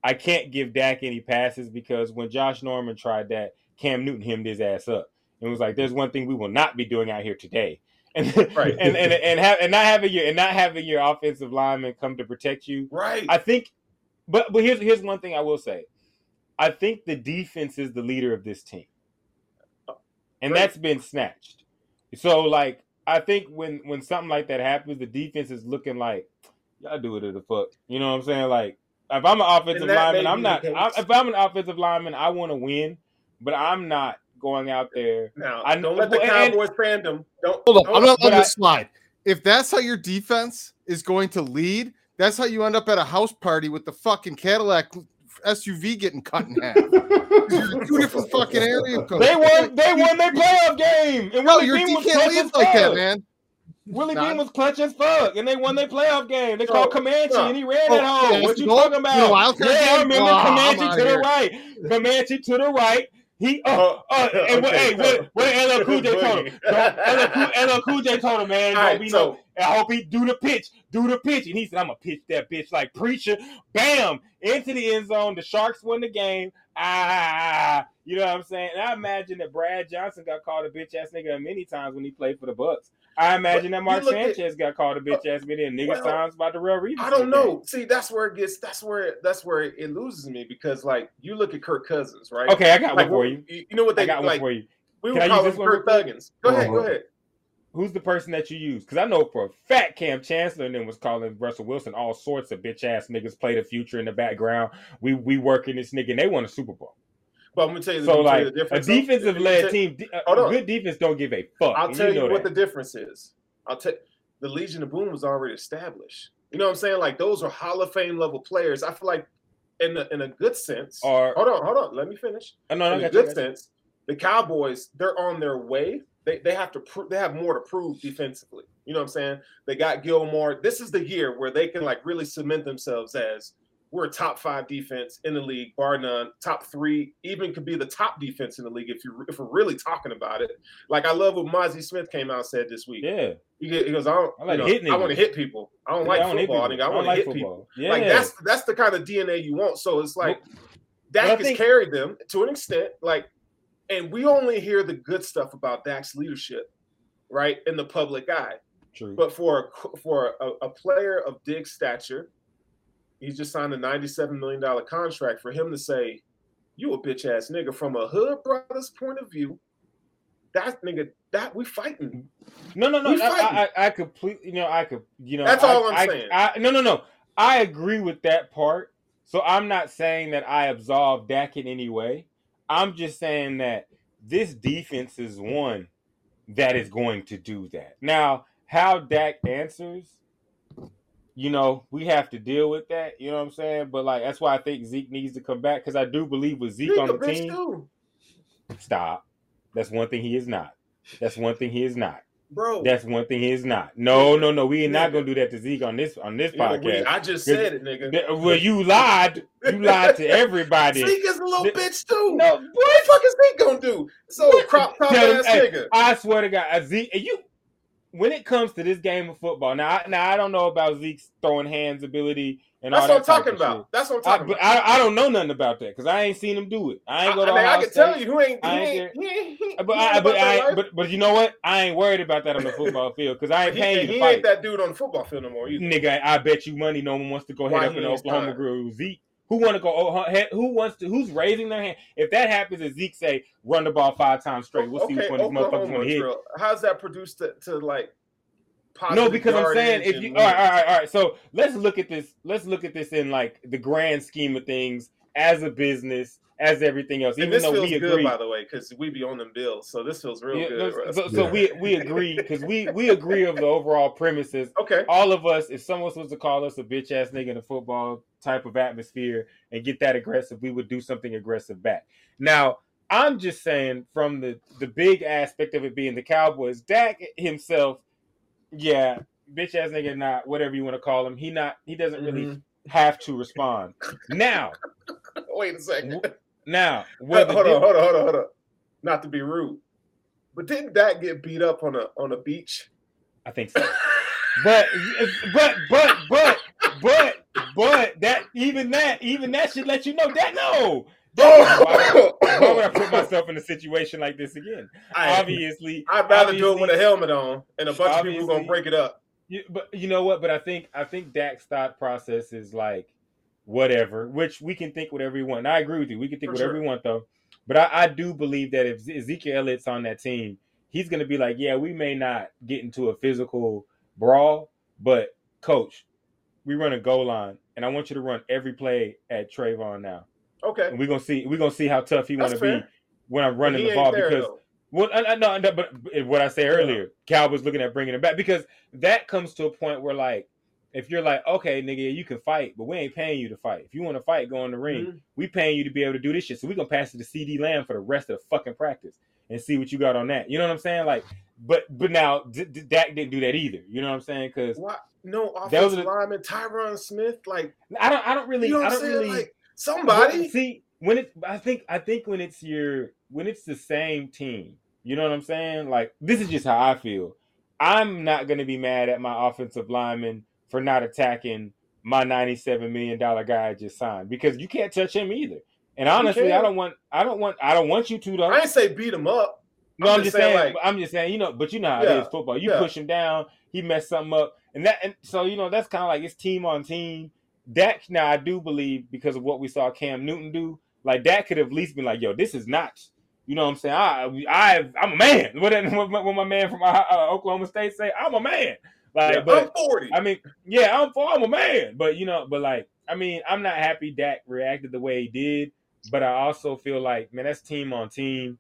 I can't give Dak any passes because when Josh Norman tried that, Cam Newton hemmed his ass up and was like, "There's one thing we will not be doing out here today." And Right. and and and, have, and not having your and not having your offensive lineman come to protect you. Right. I think, but but here's here's one thing I will say. I think the defense is the leader of this team, and Right. that's been snatched. So like, I think when when something like that happens, the defense is looking like y'all do it to the fuck. You know what I'm saying? Like, if I'm an offensive lineman, I'm not. I, if I'm an offensive lineman, I want to win, but I'm not going out there. now, I- don't let the and- Cowboys fandom. Don't Hold on. don't- I'm not but letting this slide. If that's how your defense is going to lead, that's how you end up at a house party with the fucking Cadillac SUV getting cut in half. You're two different fucking area codes. They won. They won their playoff game, and No, Willie your Beam was can't clutch lead as like that, fuck. man. Willie Nah. Beam was clutch as fuck, and they won their playoff game. They No, called Comanche, no. and he ran Oh, it home. yeah, what that's you the goal? talking You about? know, yeah, I remember Oh, Comanche outta to the right. Comanche to the right. He oh, Oh, uh, and what, okay. hey, what, what LL Cool J told him? Don't- LL Cool, LL Cool J told him, man, don't right, be so no. I hope he do the pitch, do the pitch, and he said, "I'm gonna pitch that bitch like preacher." Bam into the end zone. The Sharks won the game. Ah, you know what I'm saying? And I imagine that Brad Johnson got called a bitch ass nigga many times when he played for the Bucs. I imagine that Mark look at- Sanchez got called a bitch ass nigga and niggas Well, times about the real reason. I don't know. See, that's where it gets. That's where. That's where it loses me because, like, you look at Kirk Cousins, right? Okay, I got Like, one for you. You know what I they got like? one for you. We Can would I call use him this one Kirk? Thuggins. Go ahead. Uh-huh. Go ahead. Who's the person that you use? Because I know for a fact Kam Chancellor and then was calling Russell Wilson all sorts of bitch ass niggas play the future in the background. We we working this nigga and they won a Super Bowl. But I'm gonna tell you. So let me tell like you the a difference, though. defensive led team, a uh, good defense don't give a fuck. I'll tell you, know what that. the difference is. I'll tell the Legion of Boom was already established. You know what I'm saying? Like those are Hall of Fame level players. I feel like in a, in a good sense. Or hold on, hold on. Let me finish. oh, no, no, in a you, good you. sense, the Cowboys they're on their way. They, they have to prove they have more to prove defensively. You know what I'm saying? They got Gilmore. This is the year where they can like really cement themselves as we're a top five defense in the league, bar none. Top three, even could be the top defense in the league if you if we're really talking about it. Like I love what Mozzie Smith came out and said this week. Yeah, He, goes, I don't, I like you know, I want to hit people. I don't Yeah, like I don't football. nigga. I don't want to like hit football. people. Yeah, Like that's that's the kind of DNA you want. So it's like I Dak has think- carried them to an extent. Like, and we only hear the good stuff about Dak's leadership, right, in the public eye. true. But for a, for a, a player of Diggs' stature, he's just signed a ninety-seven million dollar contract. For him to say, "You a bitch ass nigga," from a hood brother's point of view, that nigga, that we fighting. No, no, no. I. I, I completely, you know, I could, you know, That's I, all I'm I- saying. I, no, no, no. I agree with that part. So I'm not saying that I absolve Dak in any way. I'm just saying that this defense is one that is going to do that. Now, how Dak answers, you know, we have to deal with that. You know what I'm saying? But like, that's why I think Zeke needs to come back because I do believe with Zeke on the team. too, Stop. That's one thing he is not. That's one thing he is not. bro. That's one thing he is not. No, no, no. We are not gonna do that to Zeke on this on this Nigga, we- podcast. I just said it, nigga. Th- Well, you lied. You lied to everybody. Zeke is a little The- bitch too. No, What the fuck is Zeke gonna do? So crop top him, ass hey, nigga. I swear to God, uh, Zeke, and you. When it comes to this game of football, now, I- now I don't know about Zeke's throwing hands ability and That's all that. That's what I'm talking about. That's what I'm shit. I, talking but about. I, I don't know nothing about that because I ain't seen him do it. I ain't go to I, mean, I can tell you who ain't. I ain't ain't. He ain't. But I, but I, but but you know what? I ain't worried about that on the football field because I ain't he, paying you he fight. ain't that dude on the football field no more. Either. Nigga, I bet you money no one wants to go Why head up in Oklahoma? Grove. Zeke, Who want to go? oh, Who wants to? Who's raising their hand? If that happens, and Zeke say, "Run the ball five times straight," we'll see which one of these motherfuckers want to hit. How's that produced to, to like? No, because I'm saying if you all right, all right, all right. So let's look at this. Let's look at this in like the grand scheme of things as a business, as everything else. And Even this though feels we good, agree, by the way, because we be on them bills, so this feels real Yeah, good. no, so, so Yeah. we we agree because we we agree of the overall premises. okay, All of us, if someone was to call us a bitch ass nigga in a football type of atmosphere and get that aggressive, we would do something aggressive back. Now, I'm just saying from the the big aspect of it being the Cowboys, Dak himself, yeah, bitch ass nigga, not whatever you want to call him. He not he doesn't really Mhm. have to respond. Now, wait a second. Now, Hold whether on, hold on, hold on, hold on. Not to be rude, but didn't that get beat up on a on a beach? I think so. But but but but but but that even that even that should let you know that no. That, oh. why, why would I put myself in a situation like this again? I, Obviously, I'd rather do it with a helmet on, and a bunch of people gonna break it up. You, but you know what? But I think I think Dak's thought process is like whatever, which we can think whatever we want. And I agree with you. We can think For whatever sure. we want though. But I, I do believe that if Ezekiel Elliott's on that team, he's gonna be like, yeah, we may not get into a physical brawl, but coach, we run a goal line, and I want you to run every play at Trevon now. Okay, And we're gonna see we're gonna see how tough he want to be when I'm running the ball there, because though. well, I, I, no, no, but what I said earlier, Cowboys looking at bringing it back because that comes to a point where, like, if you're like, okay, nigga, you can fight, but we ain't paying you to fight. If you want to fight, go in the ring. Mhm. We paying you to be able to do this shit, so we gonna pass it to CeeDee Lamb for the rest of the fucking practice and see what you got on that. You know what I'm saying? Like, but but now D- D- Dak didn't do that either. You know what I'm saying? Because No offensive the- lineman, Tyron Smith, like I don't I don't really you know I don't saying? really Like somebody. See, when it, I think, I think when it's your, when it's the same team, you know what I'm saying? Like, this is just how I feel. I'm not going to be mad at my offensive lineman for not attacking my 97 million dollar guy I just signed because you can't touch him either. And honestly, I don't want, I don't want, I don't want you to though. I ain't say beat him up. No, I'm I'm, just saying. saying, like- I'm just saying. You know, but you know how it Yeah, is football. You yeah. push him down, he messed something up, and that. And so you know that's kind of like it's team on team. Dak. Now I do believe because of what we saw Cam Newton do. Like Dak could have at least been like, "Yo, this is not." You know what I'm saying? I, I, I'm a man. What, what, what my man from uh, Oklahoma State say? I'm a man. Like, Yeah, but I'm 40. I mean, yeah, I'm I'm a man, but you know, but like, I mean, I'm not happy Dak reacted the way he did, but I also feel like, man, that's team on team,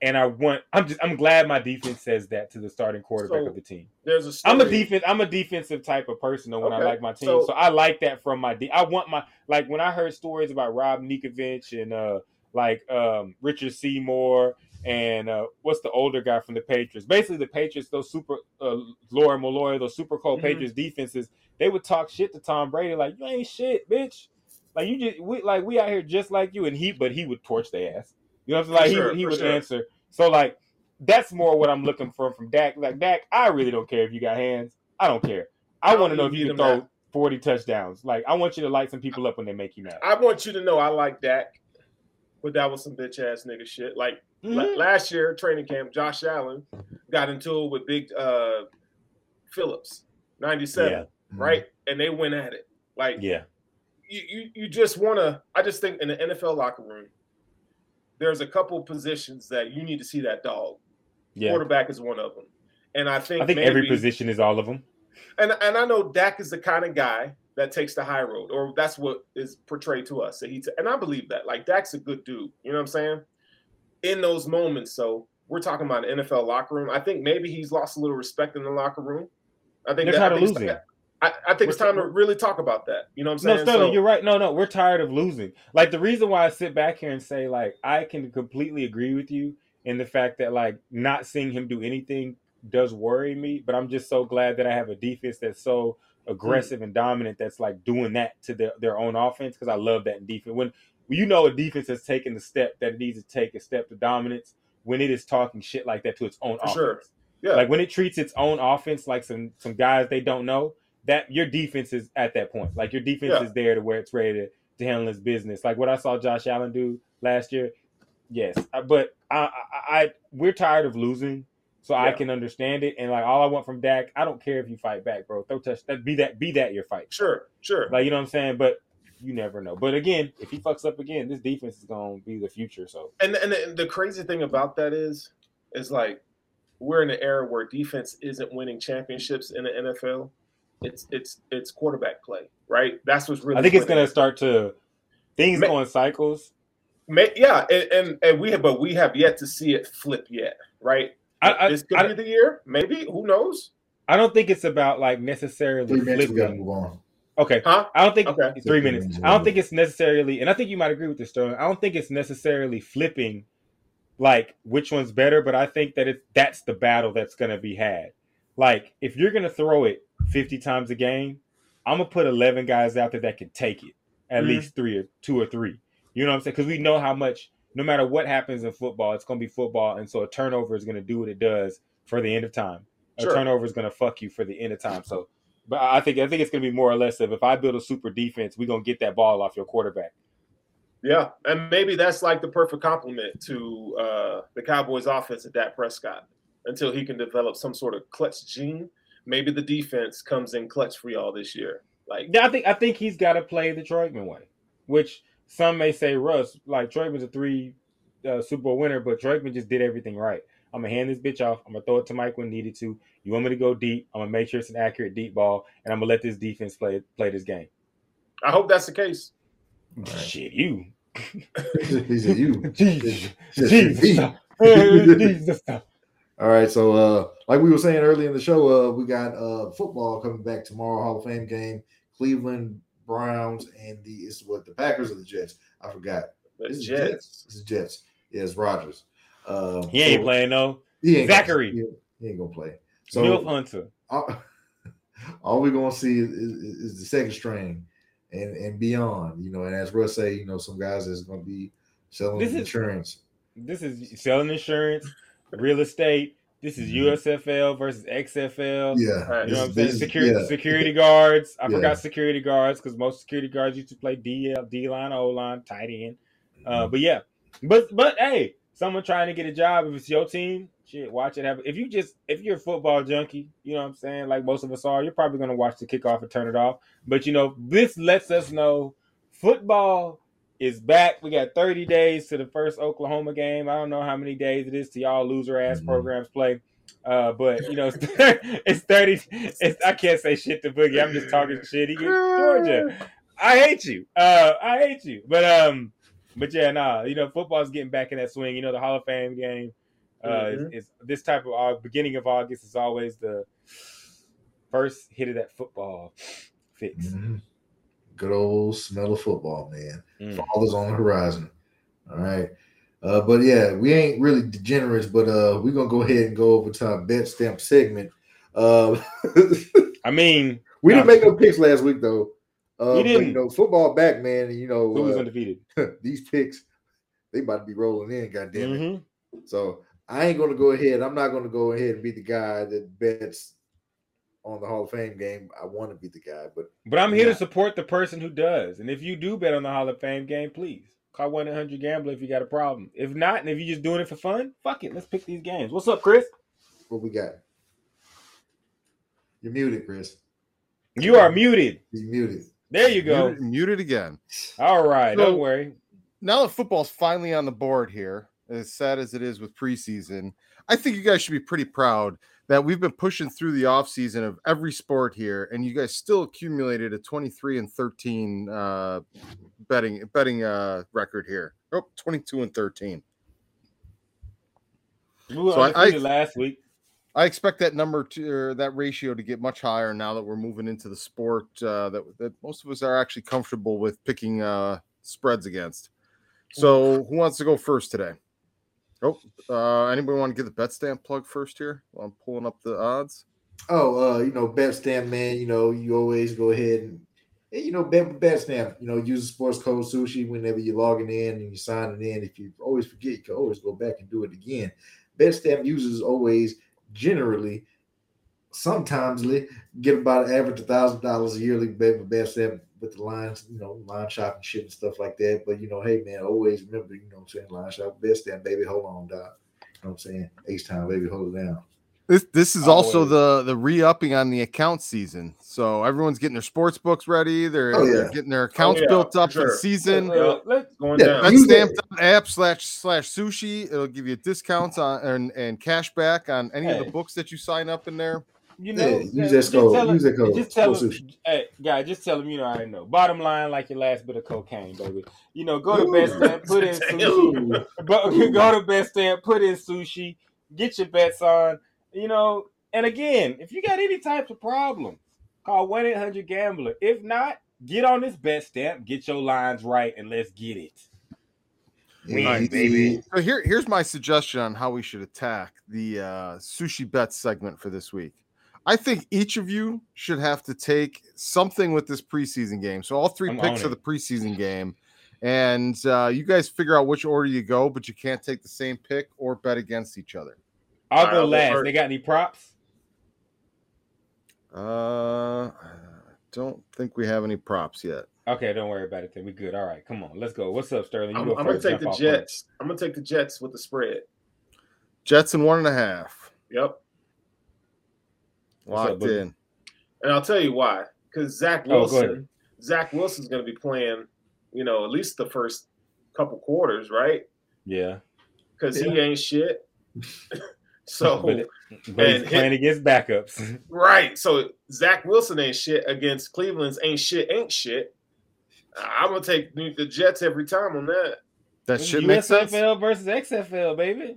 and I want, I'm just, I'm glad my defense says that to the starting quarterback So, of the team. There's a story. I'm a defense, I'm a defensive type of person though, when I like my team, so, so- I like that from my. De- I want my like when I heard stories about Rob Ninkovich and uh like um Richard Seymour and uh, what's the older guy from the Patriots? Basically, the Patriots, those super uh, Lawyer Milloy, those super cold Mhm. Patriots defenses, they would talk shit to Tom Brady like, "You ain't shit, bitch." Like you just we like we out here just like you, and he but he would torch their ass. You know what I'm saying? Like sure, he would he would sure. answer. So like that's more what I'm looking for from Dak. Like Dak, I really don't care if you got hands. I don't care. I How want to know if you can throw 40 touchdowns. Like I want you to light some people up when they make you mad. I want you to know I like Dak, but that was some bitch ass nigga shit. Like la- Mhm. last year, training camp, Josh Allen got into it with Big uh, Phillips, 97, Yeah. right? And they went at it. Like Yeah. you, you, you just want to. I just think in the NFL locker room, there's a couple positions that you need to see that dog. Yeah. Quarterback is one of them, and I think I think maybe, every position is all of them. and and I know Dak is the kind of guy that takes the high road, or that's what is portrayed to us. That he and I believe that. Like Dak's a good dude. You know what I'm saying? In those moments, so we're talking about an NFL locker room. I think maybe he's lost a little respect in the locker room. I think They're that, tired I think it's- losing. I, I think it's We're- time to really talk about that. You know what I'm No, saying? Sterling, So- you're right. No, no, we're tired of losing. Like the reason why I sit back here and say, like, I can completely agree with you in the fact that like not seeing him do anything does worry me. But I'm just so glad that I have a defense that's so aggressive and dominant that's like doing that to their, their own offense because I love that in defense. When you know a defense has taken the step that it needs to take a step to dominance when it is talking shit like that to its own For offense. sure. Yeah. Like when it treats its own offense like some some guys they don't know, that your defense is at that point. Like your defense Yeah. is there to where it's ready to, to handle its business. Like what I saw Josh Allen do last year. Yes, Uh, but I, I, I we're tired of losing, so I can understand it. And like all I want from Dak, I don't care if you fight back, bro. Throw touch that be that be that your fight. Sure, sure. Like you know what I'm saying. But you never know. But again, if he fucks up again, this defense is gonna be the future. So And and the, the crazy thing about that is, is like we're in an era where defense isn't winning championships in the NFL. It's it's it's quarterback play, right? That's what's really. I think it's gonna start to things Ma- go in cycles. May, yeah, and, and and we have, but we have yet to see it flip yet, right? I, I, this could I, be the year, maybe. Who knows? I don't think it's about like necessarily Three minutes, we gotta move on. Okay. Huh? I don't think Okay. three Three minutes. minutes, I don't think it's necessarily, and I think you might agree with this, Sterling. I don't think it's necessarily flipping, like which one's better, but I think that it's that's the battle that's going to be had. Like if you're going to throw it 50 times a game, I'm gonna put 11 guys out there that can take it at Mhm. least three or two or three. You know what I'm saying? Because we know how much, no matter what happens in football, it's going to be football, and so a turnover is going to do what it does for the end of time. A Sure. turnover is going to fuck you for the end of time. So, but I think I think it's going to be more or less of if I build a super defense, we're going to get that ball off your quarterback. Yeah, and maybe that's like the perfect compliment to uh, the Cowboys' offense at Dak Prescott until he can develop some sort of clutch gene. Maybe the defense comes in clutch for y'all this year. Like, Yeah, I think I think he's got to play the Troy Aikman way, which some may say Russ like Troy Aikman's a three uh, Super Bowl winner, but Troy Aikman just did everything right. I'm gonna hand this bitch off. I'm gonna throw it to Mike when needed to. You want me to go deep? I'm gonna make sure it's an accurate deep ball, and I'm gonna let this defense play play this game. I hope that's the case. All right. Shit, you. he said you. Jesus. Just Jesus. me. Jesus. All right, so uh, like we were saying earlier in the show, uh, we got uh football coming back tomorrow, Hall of Fame game, Cleveland Browns and the it's what the Packers or the Jets? I forgot. The is Jets. This is Jets. Yeah, it's Rodgers. Uh, He ain't so- playing no. He ain't Zachary. Gonna, he, ain't gonna play. So, Milf Hunter. all, all we're gonna see is, is, is the second string and and beyond. You know, and as Russ say, you know, some guys is gonna be selling This is- insurance. This is selling insurance, real estate. This is USFL versus XFL. Yeah, Right. You know what I'm saying? Security, yeah. security guards. I Yeah. forgot security guards because most security guards used to play DL, D line, O line, tight end. Mm-hmm. Uh, but yeah, but but hey, someone trying to get a job if it's your team, shit, watch it happen. If you just if you're a football junkie, you know what I'm saying, like most of us are, you're probably gonna watch the kickoff and turn it off. But you know, this lets us know football is back. We got 30 days to the first Oklahoma game. I don't know how many days it is to y'all loser ass Mhm. programs play. Uh, but you know, it's 30. It's, I can't say shit to Boogie. I'm just talking shit. He Georgia. I hate you. Uh, I hate you. But um, but yeah, nah. You know, football's getting back in that swing. You know, the Hall of Fame game. Uh, Mhm. is, is this type of uh, beginning of August is always the first hit of that football fix. Mhm. Good old smell of football, man. Mm. Fall is on the horizon. All right. Uh, but yeah, we ain't really degenerates, but uh, we're gonna go ahead and go over to our Betstamp segment. Uh, I mean, we didn't make no picks last week though. Uh, We But, you didn't. know, football back, man. And you know, who was uh, undefeated? these picks, they about to be rolling in. Goddamn it. Mhm. So I ain't gonna go ahead. I'm not gonna go ahead and be the guy that bets on the Hall of Fame game. I want to be the guy, but But I'm here Yeah. to support the person who does. And if you do bet on the Hall of Fame game, please call 1 800 Gambler if you got a problem. If not, and if you're just doing it for fun, fuck it. Let's pick these games. What's up, Kris? what we got? You're muted, Kris. You are muted. You're muted. There you go. Muted, muted again. All right. So- Don't worry. now that football's finally on the board here, as sad as it is with preseason, I think you guys should be pretty proud that we've been pushing through the offseason of every sport here, and you guys still accumulated a 23 and 13 uh, betting betting uh, record here. Oh, 22 and 13. We So I- I- last week. I expect that number to or that ratio to get much higher now that we're moving into the sport uh, that that most of us are actually comfortable with picking uh, spreads against. So, who wants to go first today? Oh, uh, anybody want to get the Betstamp plug first here? I'm pulling up the odds. Oh, uh, you know, Betstamp, man. You know, you always go ahead and, you know, bet Betstamp. You know, use the sports code sushi whenever you're logging in and you're signing in. If you always forget, you can always go back and do it again. Betstamp users always generally, sometimes get about an average of thousand dollars a yearly bet with Betstamp with the lines, you know, line shopping shit and stuff like that. But you know, hey man, always remember, you know what I'm saying, line shop best damn baby. Hold on, doc. You know what I'm saying? H time, baby, hold it down. This this is Always. also the the re-upping on the account season. So everyone's getting their sports books ready. They're, Oh, they're getting their accounts yeah, built up for the sure. season. Uh, let's- Going Yeah, down. That's Use stamped app slash slash sushi. It'll give you discounts on and, and cash back on any of the books that you sign up in there. You know, Yeah, use that just code. tell 'em- Use that code. Just tell Full them, hey, guy, just tell them you know I know. Bottom line, like your last bit of cocaine, baby. You know, go to Best Stamp, put in sushi. But go to Best Stamp, put in sushi, get your bets on. You know, and again, if you got any types of problems, call one eight hundred Gambler. If not, get on this Betstamp, get your lines right, and let's get it. Win, Right. baby. So here here's my suggestion on how we should attack the uh, sushi bets segment for this week. I think each of you should have to take something with this preseason game. So all 3 I'm picks of the preseason game, and uh, you guys figure out which order you go, but you can't take the same pick or bet against each other. I'll All right, go last. first. They got any props? Uh, I don't think we have any props yet. Okay, don't worry about it. Then we good. All right, come on, let's go. What's up, Sterling? You I'm, go I'm gonna take Jump the off Jets. I'm gonna take the Jets with the spread. Jets in one and a half. Yep. What's up, Locked in. And I'll tell you why. Because Zach Oh. Wilson, Zach Wilson's going to be playing, you know, at least the first couple quarters, right? Yeah, Because he ain't shit. so but, but he's and playing against backups. right, so Zach Wilson ain't shit against Cleveland's ain't shit ain't shit. I'm gonna take the the Jets every time on that. That shit makes sense. USFL versus XFL, baby.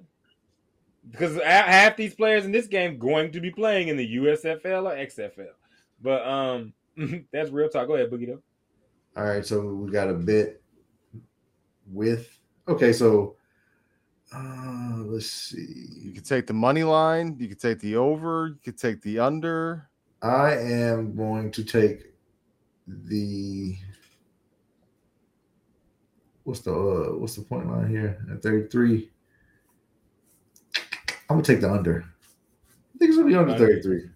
Because half these players in this game going to be playing in the USFL or XFL. But um, that's real talk. Go ahead, Boogie. Though. All right, so we got a bit with okay, so uh let's see. You see. could take the money line. You could take the over. You could take the under. I am going to take the what's the uh what's the point line here at 33. I'm gonna take the under. I think it's gonna be under Under. 33.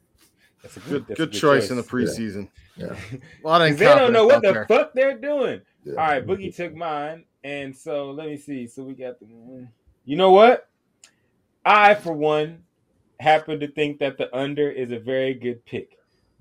That's a Good, good, that's a good, choice, in the preseason. Yeah. A lot of 'Cause They don't know what the there. fuck they're doing. Yeah. All right, Boogie took mine, and so let me see. So we got the. You know what? I, for one, happen to think that the under is a very good pick,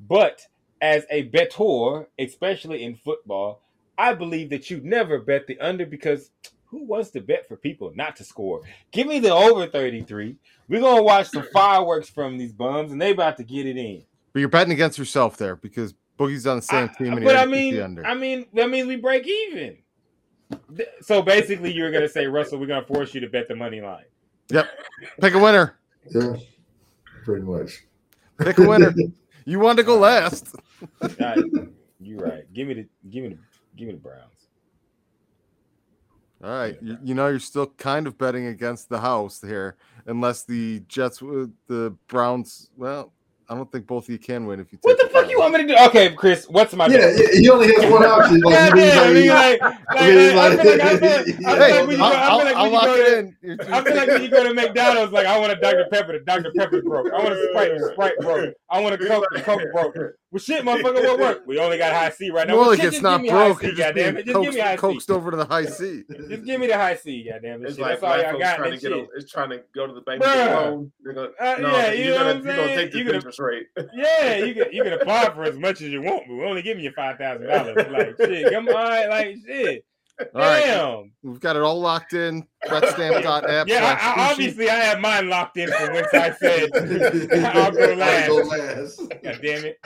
but as a bettor, especially in football, I believe that you never bet the under because who wants to bet for people not to score? Give me the over thirty three. We're gonna watch some fireworks from these bums, and they about to get it in. But you're betting against yourself there because Boogie's on the same I- team. And he but I mean, the under. I mean, that means we break even. So basically, you're gonna say, Russell, we're gonna force you to bet the money line. Yep, pick a winner. Yeah, pretty much. Pick a winner. you wanted to go last. All right, you're right. Give me the, give me the, give me the Browns. All right. You, you know, you're still kind of betting against the house here, unless the Jets, uh, the Browns. Well, I don't think both of you can win if you. What the take fuck you want me to do? Okay, Kris, what's my Yeah, yeah, he only has one option. Like, God he damn, I mean, like- like, like, I feel like I feel, I feel like when you I'll, go, I I'll, feel like I'll when you lock go it to, in. I feel like when you go to McDonald's, like I want a Dr Pepper, the Dr Pepper broke. I want a Sprite, the Sprite broke. I want a Coke, the Coke broke. Well, shit, motherfucker, what work? We only got Hi-C right now. Well, Well, like shit, it's just not give me high broke. C, You're just goddamn being it. Just give coaxed, me Hi-C. coaxed over to the Hi-C. Just give me the Hi-C, goddamn it. Like That's all black y'all folks got. trying That to get shit. a, it's trying to go to the bank Bruh. and get a loan. They're gonna, Uh, no, yeah, you you're know gonna what I'm you're gonna saying? take the You gonna- interest rate. Yeah, you can you can for as much as you want, but we're only giving you five thousand dollars. Like shit, come on, like shit. All right. Damn. We've got it all locked in. Betstamp.app. Yeah, I, I, obviously I have mine locked in from whence I said I'll go last. I'll go last. God damn it.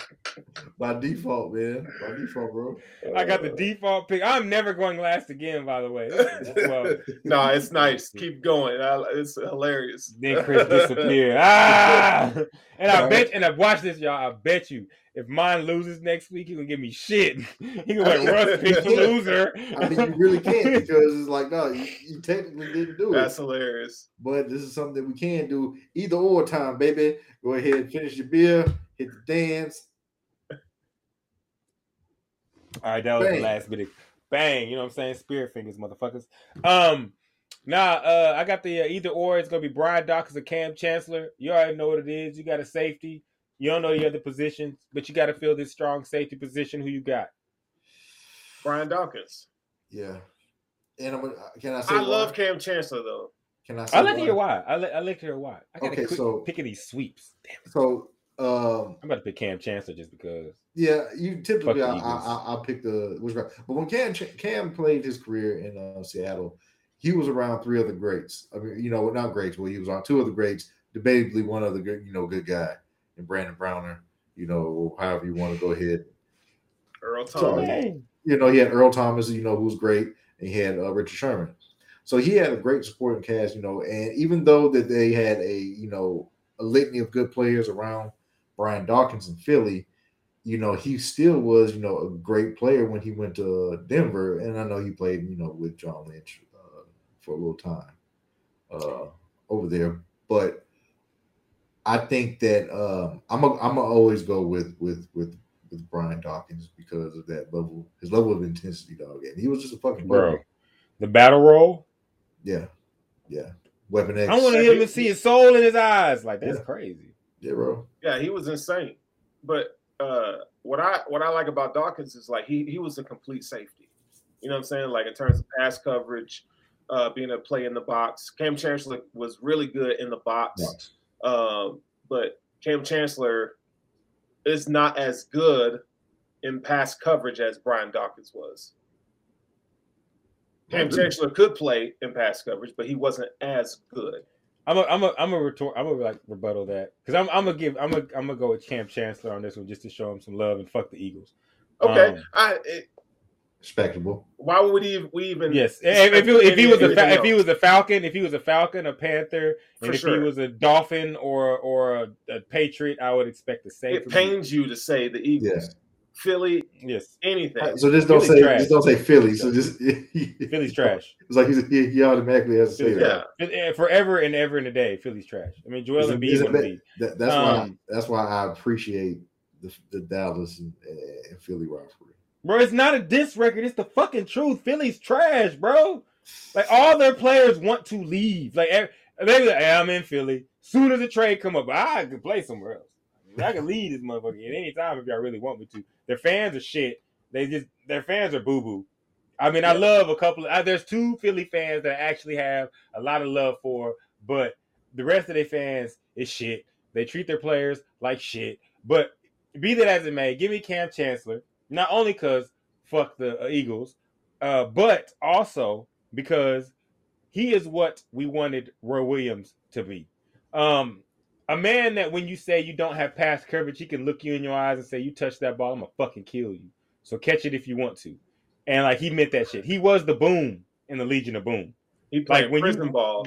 By default, man. By default, bro. I got the default pick. I'm never going last again, by the way. Well, No, it's nice. Keep going. I, it's hilarious. then Kris disappeared. Ah! And I bet, and I watch this, y'all. I bet you, if mine loses next week, he gonna give me shit. He gonna like Russ pick the loser. I mean, you really can't because it's like, no, you, you technically didn't do it. That's hilarious. but this is something that we can do either or time, baby. Go ahead, finish your beer, hit the dance. All right, that was Bang. the last bit of bang. You know what I'm saying? Spirit fingers, motherfuckers. Um, nah, uh, I got the uh, either or. It's gonna be Brian Dawkins or Kam Chancellor. You already know what it is. You got a safety. You don't know the other positions, but you got to fill this strong safety position. Who you got? Brian Dawkins. Yeah. And I'm gonna, can I say I why? love Kam Chancellor though. Can I? Say I like to hear why. I like I like to hear why. I got Okay, to quick so- pick of these sweeps. Damn. So, um, I'm about to pick Kam Chancellor just because. yeah, you typically I, I, I I pick the which guy, but when Cam Cam played his career in uh, Seattle, he was around three other greats. I mean, you know, not greats, but he was on two other greats. Debatably, one other good, you know, good guy, and Brandon Browner. You know, however you want to go ahead. Earl Sorry. Thomas. Dang. you know, he had Earl Thomas, you know, who's great, and he had uh, Richard Sherman. So he had a great supporting cast, you know, and even though that they had a, you know, a litany of good players around Brian Dawkins in Philly, you know, he still was, you know, a great player when he went to Denver, and I know he played, you know, with John Lynch uh, for a little time uh, over there, but I think that um, I'm a, I'm gonna always go with with with with Brian Dawkins because of that level, his level of intensity, dog. And he was just a fucking Bro. player. The battle roll. Yeah, yeah. Weapon X. I want to Yeah, him he- to see his soul in his eyes. Like that's Yeah. crazy. Yeah, bro. Yeah, he was insane. But uh, what I what I like about Dawkins is like he he was a complete safety. You know what I'm saying? Like in terms of pass coverage, uh, being a play in the box. Kam Chancellor was really good in the box. Watch. Um, but Kam Chancellor is not as good in pass coverage as Brian Dawkins was. Cam. Chancellor could play in pass coverage, but he wasn't as good. I'm a, I'm a, I'm a retort. I'm gonna like rebuttal that because I'm, I'm gonna give, I'm gonna, I'm gonna go with Kam Chancellor on this one just to show him some love and fuck the Eagles. Okay, Um, I it, Respectable. why would we, we even? Yes, if, if, he, if he was a, fa- if he was a Falcon, if he was a Falcon, a Panther, For and if sure. he was a Dolphin or or a, a Patriot, I would expect the same. it from pains you to say the Eagles, Yeah. Philly, Yes, anything. So just don't Philly's say trash. just don't say Philly. So just Philly's trash. It's like he's, he, he automatically has to say Philly's that. Yeah, And- and Forever and ever and a day, Philly's trash. I mean, Joel Is it- Embiid wouldn't be. That, that's why Um, that's why I appreciate the, the Dallas and, and Philly rivalry. Bro, it's not a diss record. It's the fucking truth. Philly's trash, bro. Like all their players want to leave. Like they like, hey, I'm in Philly. Soon as the trade come up, I could play somewhere else. I, mean, I can leave this motherfucker at any time if y'all really want me to. Their fans are shit. They just their fans are boo boo. I mean, I love a couple. Of, uh, there's two Philly fans that I actually have a lot of love for, but the rest of their fans is shit. They treat their players like shit. But be that as it may, give me Kam Chancellor not only because fuck the uh, Eagles, uh, but also because he is what we wanted Roy Williams to be. Um, a man that when you say you don't have pass coverage, he can look you in your eyes and say, "You touch that ball, I'm gonna fucking kill you." So catch it if you want to. And like he meant that shit. He was the boom in the Legion of Boom. he played Like, when you- prison ball.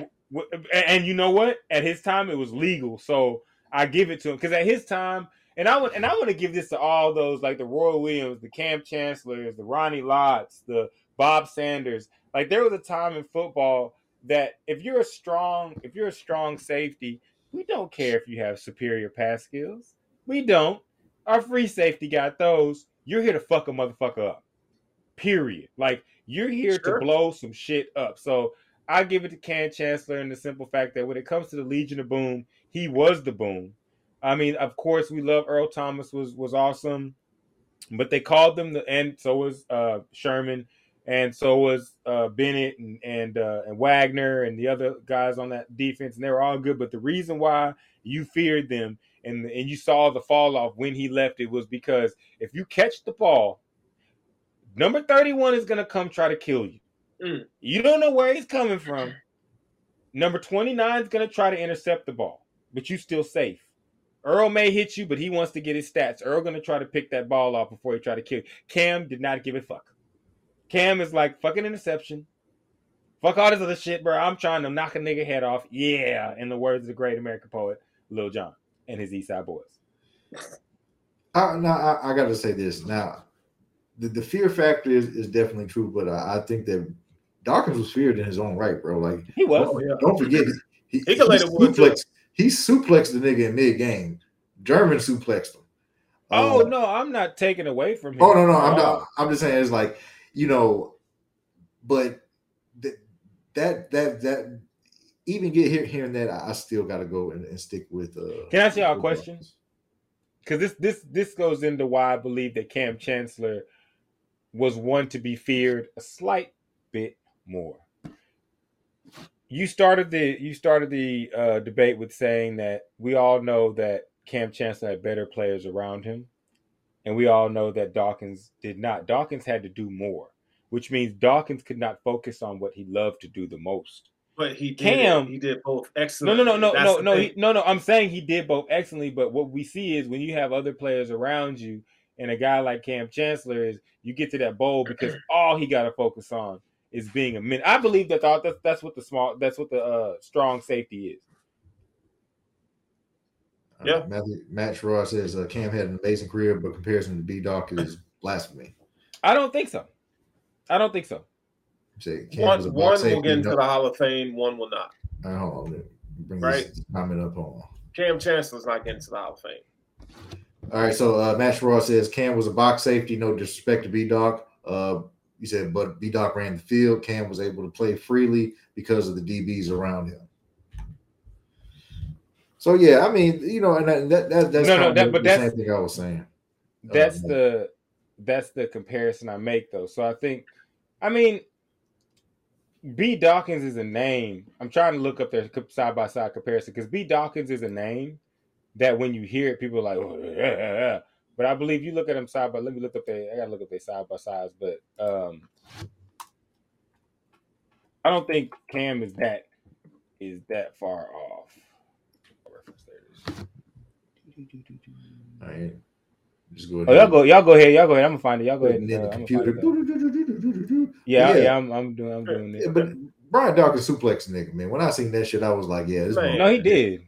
And, and you know what? At his time, it was legal, so I give it to him because at his time, and I would, and I want to give this to all those like the Roy Williams, the Kam Chancellors, the Ronnie Lotts, the Bob Sanders. Like there was a time in football that if you're a strong, if you're a strong safety, we don't care if you have superior pass skills. We don't. Our free safety got those. You're here to fuck a motherfucker up. Period. Like you're here Sure. to blow some shit up. So I give it to Kam Chancellor in the simple fact that when it comes to the Legion of Boom, he was the boom. I mean, of course, we love Earl Thomas was was awesome, but they called them the and so was uh, Sherman, and so was uh, Bennett and and uh, and Wagner and the other guys on that defense, and they were all good. But the reason why you feared them and and you saw the fall off when he left it was because if you catch the ball, number thirty one is gonna come try to kill you. Mm. You don't know where he's coming from. Number 29 is going to try to intercept the ball, but you still safe. Earl may hit you, but he wants to get his stats. Earl going to try to pick that ball off before he try to kill you. Cam did not give a fuck. Cam is like, fucking interception. Fuck all this other shit, bro. I'm trying to knock a nigga head off. Yeah, in the words of the great American poet, Lil Jon and his East Side Boys. I, now I, I got to say this. Now, the, the fear factor is, is definitely true, but I, I think that Dawkins was feared in his own right, bro. Like, He was. Oh, yeah. don't forget, he, He can lay the wood, too. suplexed, he suplexed the nigga in mid game. German suplexed him. Oh, Uh, no, I'm not taking away from him. Oh no, no, I'm not. I'm just saying it's like you know, but th- that that that even get here hearing that, I I still got to go and, and stick with. uh Can I ask y'all a with question? Dawkins. because this this this goes into why I believe that Kam Chancellor was one to be feared a slight bit more. You started the you started the uh, debate with saying that we all know that Kam Chancellor had better players around him, and we all know that Dawkins did not. Dawkins had to do more, which means Dawkins could not focus on what he loved to do the most. But he did Cam- he did both No, excellent. no, no, no, That's no, no, he, no, no. I'm saying he did both excellently, but what we see is when you have other players around you, and a guy like Kam Chancellor is, you get to that bowl because all he got to focus on is being a min. I believe that thought that's that's what the small that's what the uh, strong safety is. Yeah. Uh, Matthew, Matt Sherrod says uh, Cam had an amazing career, but comparison to B Doc is blasphemy. I don't think so. I don't think so. Say Cam One, was a one box will get into the Hall of Fame. One will not. uh, hold on, let bring Right. this comment up on. Kam Chancellor's not getting to the Hall of Fame. All right, so uh, Matt Sherrod says Cam was a box safety. No disrespect to B Doc. Uh, he said, but B Doc ran the field. Cam was able to play freely because of the DBs around him. So yeah, I mean, you know, and that, that, that that's No, no, that- the but that's- same thing I was saying. That's Uh, the that's the comparison I make though. So I think, I mean, B Dawkins is a name. I'm trying to look up their side by side comparison because B Dawkins is a name that when you hear it, people are like, oh, yeah, yeah, yeah. But I believe you look at them side by. Let me look up their. I gotta look up their side by sides, but um, I don't think Cam is that is that far off. Reference there it is. All right, just go ahead. Oh, y'all go, y'all go ahead, y'all go ahead. I'm gonna find it. Y'all go ahead. Putting And, uh, the I'm gonna computer. Yeah, Yeah. yeah, I'm, I'm doing, I'm doing Yeah, it. but Brian Dawkins suplex nigga, man. When I seen that shit, I was like, yeah, this Man. No, he did.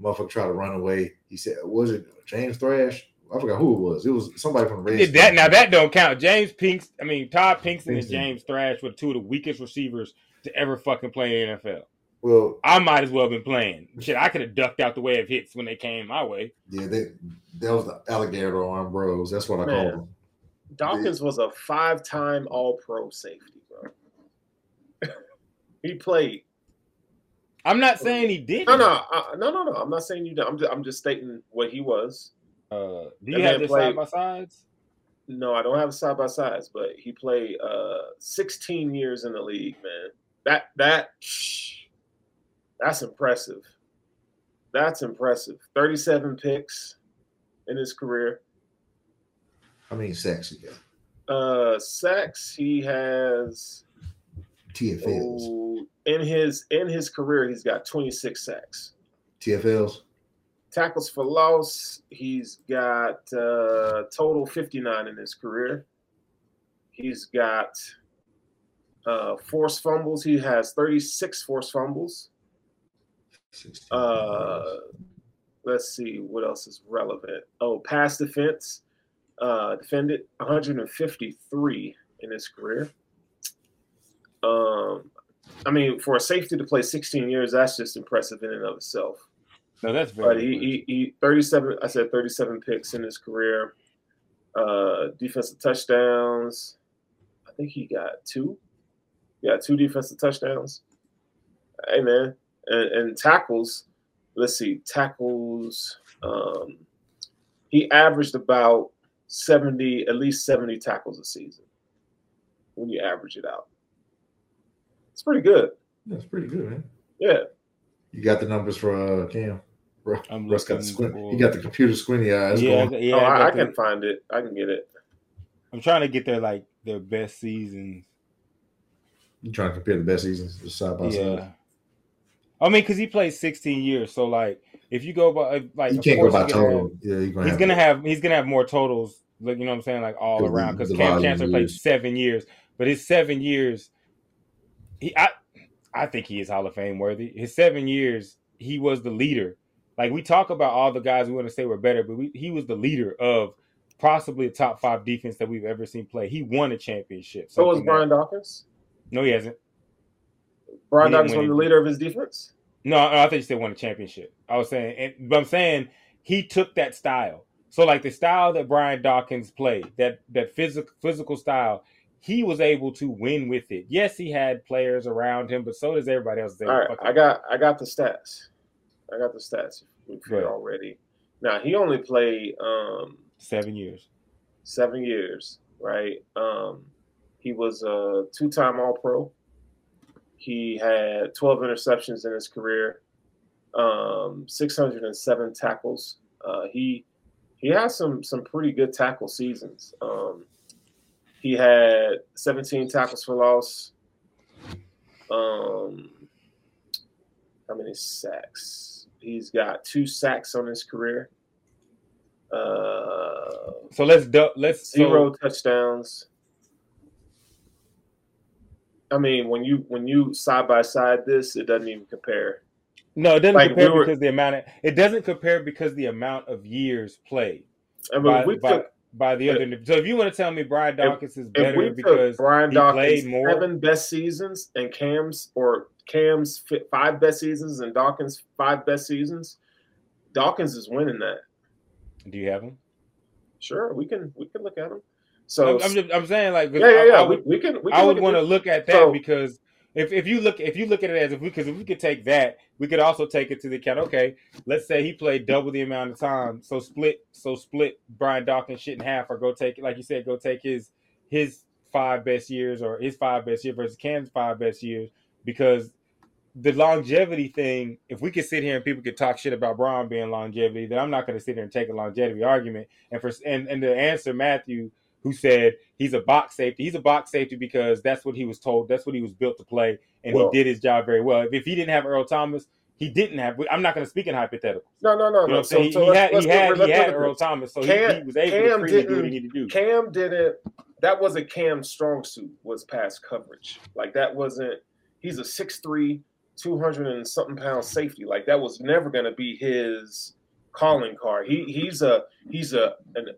motherfucker tried to run away. He said, was it James Thrash? I forgot who it was. It was somebody from the He Reds. did that now that don't count. James Pinks, I mean Todd Pinkston and James Thrash were two of the weakest receivers to ever fucking play in the NFL. Well, I might as well have been playing. Shit, I could have ducked out the way of hits when they came my way. yeah, they, that was the alligator arm bros. That's what I Man. called them. Dawkins was a five-time All-Pro safety, bro. he played. I'm not saying he did. No, no, uh, no, no, no. I'm not saying you. didn't I'm just, I'm just stating what he was. Uh, do you have then this play- side by sides? No, I don't have side by sides, but he played uh 16 years in the league, man. That that that's impressive. That's impressive. 37 picks in his career. How many sacks he got? Uh sacks, he has TFLs. oh, in his in his career, he's got 26 sacks. TFLs. Tackles for loss, he's got uh total 59 in his career. He's got uh forced fumbles. He has 36 forced fumbles. Uh, let's see what else is relevant. Oh, pass defense, uh, defended 153 in his career. Um, I mean, for a safety to play 16 years, that's just impressive in and of itself. No, that's very. But he, he, he 37. I said 37 picks in his career. Uh, defensive touchdowns. I think he got two. Yeah, two defensive touchdowns. Hey man, and, and tackles. Let's see, tackles. Um, he averaged about 70, at least 70 tackles a season. When you average it out, it's pretty good. That's pretty good, man. Yeah. You got the numbers for uh, Cam. Bro, I'm Russ got the squint. for- He got the computer squinty eyes. yeah, going. yeah. oh, I I, I can the- find it. I can get it. I'm trying to get their like their best seasons. You trying to compare the best seasons side by Yeah. side. I mean, because he played 16 years, so like if you go by like You can't go by you're gonna. Yeah, gonna he's have gonna to- have he's gonna have more totals, like you know what I'm saying, like all around. Because the Kam Chancellor played seven years, but his seven years, he I I think he is Hall of Fame worthy. His seven years, he was the leader. Like we talk about all the guys we want to say were better, but we, he was the leader of possibly a top five defense that we've ever seen play. He won a championship. So was that- Brian Dawkins. no, he hasn't. Brian He Dawkins was the leader of his defense. No, I I think you said won a championship. I was saying, and, but I'm saying he took that style. So like the style that Brian Dawkins played, that that physical physical style, he was able to win with it. Yes, he had players around him, but so does everybody else. All right, I got I got the stats. I got the stats you're already. Now he only played um, seven years. seven years, right? Um, he was a two-time All-Pro. He had 12 interceptions in his career, um, 607 tackles. Uh, he he has some some pretty good tackle seasons. Um, he had 17 tackles for loss. Um, how many sacks? He's got two sacks on his career. Uh, So let's let's zero so, touchdowns. I mean, when you when you side by side this, it doesn't even compare. No, it doesn't Like, compare we were- because the amount of it doesn't compare because the amount of years played I mean, by, by, took by the other. So if you want to tell me Brian Dawkins is better because Brian he Dawkins played more, seven best seasons and Kam's or Kam's five best seasons and Dawkins five best seasons, Dawkins is winning that. do you have him? Sure, we can we can look at him. So I'm, I'm, just, I'm saying like yeah, yeah, yeah. I would- we, we can. We can I would want to look at that So- because if, if you look if you look at it as if we because if we could take that, we could also take it to the account. Okay, let's say he played double the amount of time, so split so split Brian Dawkins shit in half, or go take like you said, go take his his five best years or his five best years versus Kam's five best years because the longevity thing. If we could sit here and people could talk shit about Brian being longevity, then I'm not going to sit here and take a longevity argument. And for and and to answer Matthew who said he's a box safety. He's a box safety because that's what he was told. That's what he was built to play, and Well- he did his job very well. If, if he didn't have Earl Thomas, he didn't have. I'm not going to speak in hypotheticals. No, no, no, You know no. So, saying? so he had he had, he had Earl. Thomas, so he, Kam- he was able Kam to freely do what he needed to do. Kam didn't. That wasn't Kam's strong suit. Was pass coverage. Like that wasn't. He's a 6'3", 200 and something pound safety. Like that was never going to be his calling card. He he's a he's a an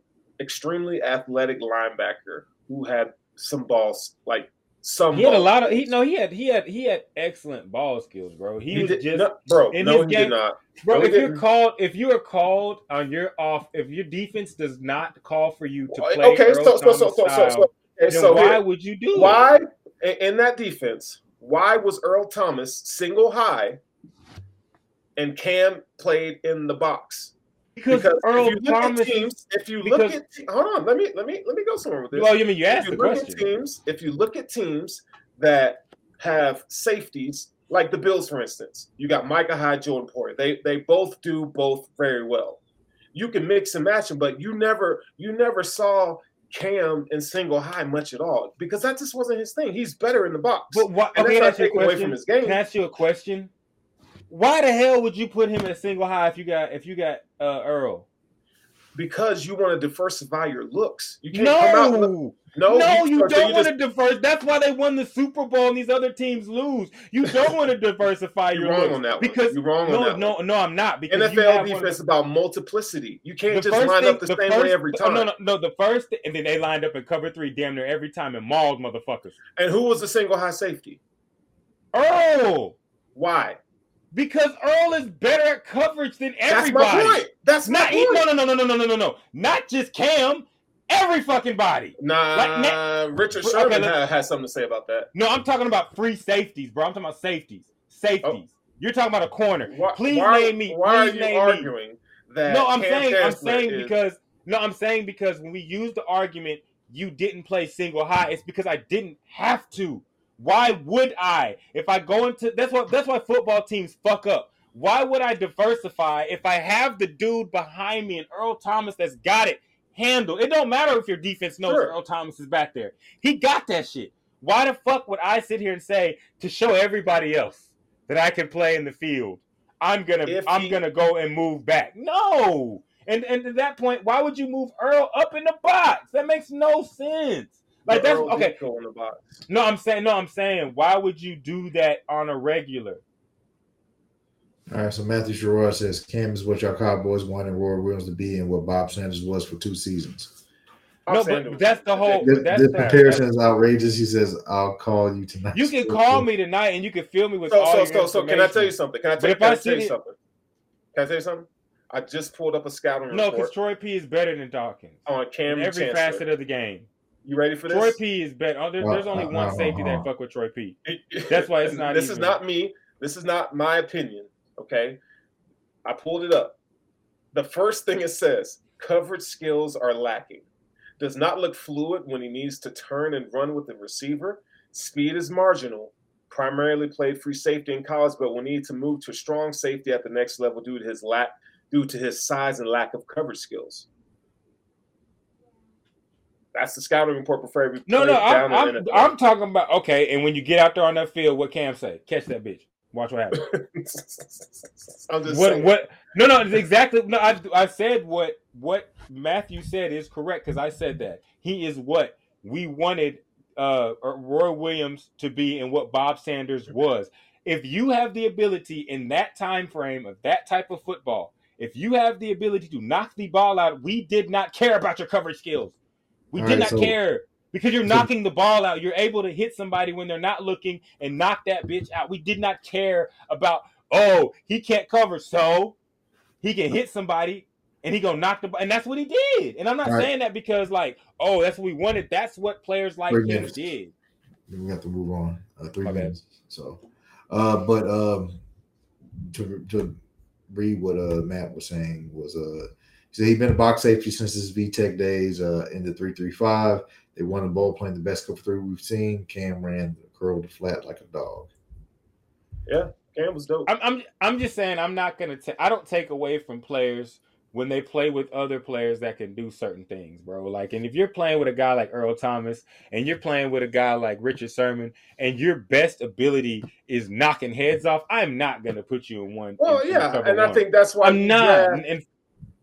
extremely athletic linebacker who had some balls like some. He had a lot of he no he had he had he had excellent ball skills, bro. He, He was did, just no, bro. in no, he game- did not. bro. no, if you're called if you are called on your off if your defense does not call for you to play Okay, so so so so so, so, then so why would you do? Why in that defense? Why was Earl Thomas single high, and Kam played in the box? Because, Because Earl if you look Thomas at teams, if you look because- at te- hold on, let me let me let me go somewhere with this. well, you mean you asked if you the look question. at teams, if you look at teams that have safeties, like the Bills, for instance, you got Micah Hyde, Jordan Poyer. They they both do both very well. You can mix and match them, but you never you never saw Kam in single high much at all because that just wasn't his thing. He's better in the box. But why, And okay, that's can I ask you a taking away question. from his game. Can I ask you a question? Why the hell would you put him in a single high if you got if you got uh, Earl? because you want to diversify your looks. You can't come out. No, No, no, you don't want just- to diverse. That's why they won the Super Bowl and these other teams lose. You don't want to diversify your wrong on that one. because You're wrong on no, that no, one. no, I'm not because NFL defense is about multiplicity. You can't just line thing- up the, the same first- way every oh, time. no, no, no. The first, and then they lined up in cover three, damn near every time, and mauled motherfuckers. And who was the single high safety? Earl, Why? because Earl is better at coverage than everybody. That's my point. That's my Not point. no, no, no, no, no, no, no, no, no. Not just Kam. Every fucking body. Nah, Like, Richard Sherman had, had something to say about that. No, I'm talking about free safeties, bro. I'm talking about safeties. Safeties. Oh. You're talking about a corner. Why, Please why, name me. Why Please are you name me. arguing that? No, I'm Kam saying I'm saying is- because no, I'm saying because when we use the argument you didn't play single high, it's because I didn't have to. Why would I? If I go into that's what that's why football teams fuck up. Why would I diversify if I have the dude behind me and Earl Thomas that's got it handled? It don't matter if your defense knows Sure. Earl Thomas is back there. He got that shit. Why the fuck would I sit here and say to show everybody else that I can play in the field? I'm gonna If I'm he- gonna go and move back. No. And and at that point, why would you move Earl up in the box? That makes no sense. Like that's Earl okay. Go in the box. No, I'm saying no, I'm saying why would you do that on a regular? All right, so Matthew Sherrod says Kam is what y'all Cowboys wanted Roy Williams to be and what Bob Sanders was for two seasons. I'm No, saying but that's the whole- This, that's this fair. comparison is outrageous. He says, "I'll call you tonight." You can call me tonight and you can fill me with So, all so, your so, so, can I tell you something? Can I tell, can I I tell you it- something? Can I tell you something? I just pulled up a scouting No, report because Troy P is better than Dawkins on Kam in every Chancellor. facet of the game. You ready for this? Troy P is better. Oh, there- there's only uh, one uh, safety uh, that uh. fuck with Troy P. That's why it's not this is not me. This is not my opinion. Okay, I pulled it up. The first thing it says: coverage skills are lacking. Does not look fluid when he needs to turn and run with the receiver. Speed is marginal. primarily played free safety in college, but will need to move to strong safety at the next level due to his lack due to his size and lack of coverage skills. That's the scouting report for every No, no, I'm, I'm, I'm talking about okay. And when you get out there on that field, what Kam say? Catch that bitch. Watch what happens. I'm just what saying. what no no it's exactly no I, I said what what Matthew said is correct because I said that he is what we wanted uh Roy Williams to be and what Bob Sanders was if you have the ability in that time frame of that type of football if you have the ability to knock the ball out we did not care about your coverage skills we All did right, not so- care because you're knocking the ball out you're able to hit somebody when they're not looking and knock that bitch out we did not care about oh he can't cover so he can hit somebody and he gonna knock the ball and that's what he did and i'm not right. saying that because like oh that's what we wanted that's what players like Three him minutes. did Then we have to move on. Uh, three My bad. minutes. So, uh, but um, to to read what uh Matt was saying was uh, he said he'd been a box safety since his VTech days. Uh, in the three three five, they won the bowl playing the best cover three we've seen. Kam ran curled the flat like a dog. Yeah, Kam was dope. I'm, I'm i'm just saying i'm not gonna ta- i don't take away from players when they play with other players that can do certain things bro like and if you're playing with a guy like earl thomas and you're playing with a guy like richard sherman and your best ability is knocking heads off i'm not gonna put you in one Well, in- in yeah, cover and I think that's why i'm not draft- and, and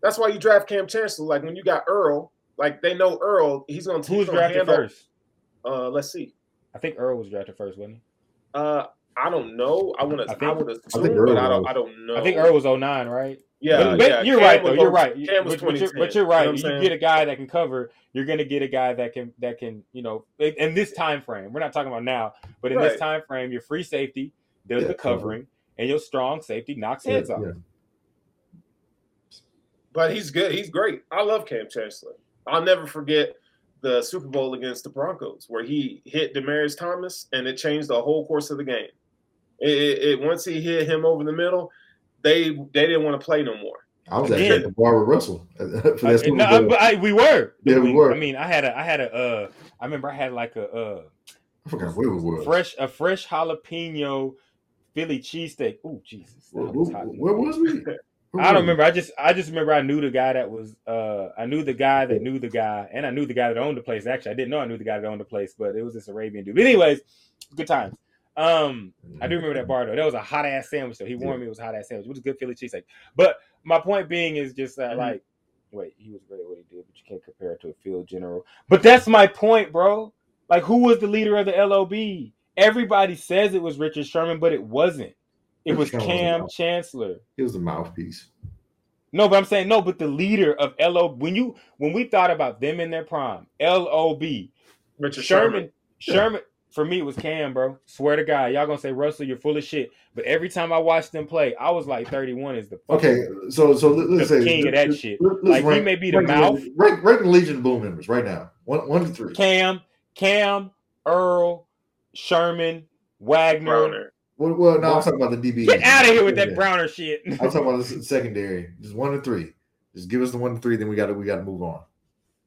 that's why you draft Kam Chancellor. Like when you got Earl, like they know Earl, he's gonna take. who was drafted handle- first Uh, let's see. i think earl was drafted first wasn't he Uh, I don't know. I want to. I, think- would I think assume, Earl but I don't. was. I don't know. i think earl was 09 right Yeah, but, but yeah. you're Kam right though. You're oh- right. Kam was but, but you're, but you're You know right. you get a guy that can cover. You're going to get a guy that can that can you know in in this time frame. We're not talking about now, but in Right. this time frame, your free safety does Yeah, the covering, and your strong safety knocks heads off. Yeah. But he's good. He's great. I love Kam Chancellor. I'll never forget the Super Bowl against the Broncos where he hit Demaryius Thomas and it changed the whole course of the game. It, it, it- once he hit him over the middle, they they didn't want to play no more. I was actually at the bar with Russell. for that Super no, I- I, we were. Yeah, we were. I mean, I had a, I had a, uh, I remember I had like a, uh, I forgot where we were. fresh, a fresh jalapeno Philly cheesesteak. Oh Jesus, that Where, was hot. where was we? Where I don't remember. I just I just remember I knew the guy that was uh I knew the guy that knew the guy and I knew the guy that owned the place. Actually, I didn't know I knew the guy that owned the place, but it was this Arabian dude. But anyways, good times. Um, I do remember that bar though. That was a hot ass sandwich though. He warned me it was a hot ass sandwich, which is good Philly cheesesteak. But my point being is just that Mhm. like, wait, he was great at what he did, but you can't compare it to a field general. But that's my point, bro. Like, who was the leader of the LOB? Everybody says it was Richard Sherman, but it wasn't. It was Richard was Kam. Chancellor. He was the mouthpiece. No, but I'm saying no, but the leader of LO when you when we thought about them in their prime, LOB, Richard Sherman, Sherman. Sherman, for me it was Kam, bro. Swear to God, y'all gonna say Russell, you're full of shit. But every time I watched them play, I was like 31 is the fucking- Okay, so so let, us The say king of that let- shit. let- Like, let's he may be the rank mouth. Rank, rank the Legion of Boom members right now. One one to three. Kam, Kam, Earl, Sherman, Wagner. Browner. Well, well, no, I'm talking about the DB. Get out of here with that Browner shit. I'm talking about the secondary. Just one to three. Just give us the one to three, then we got to we got to move on.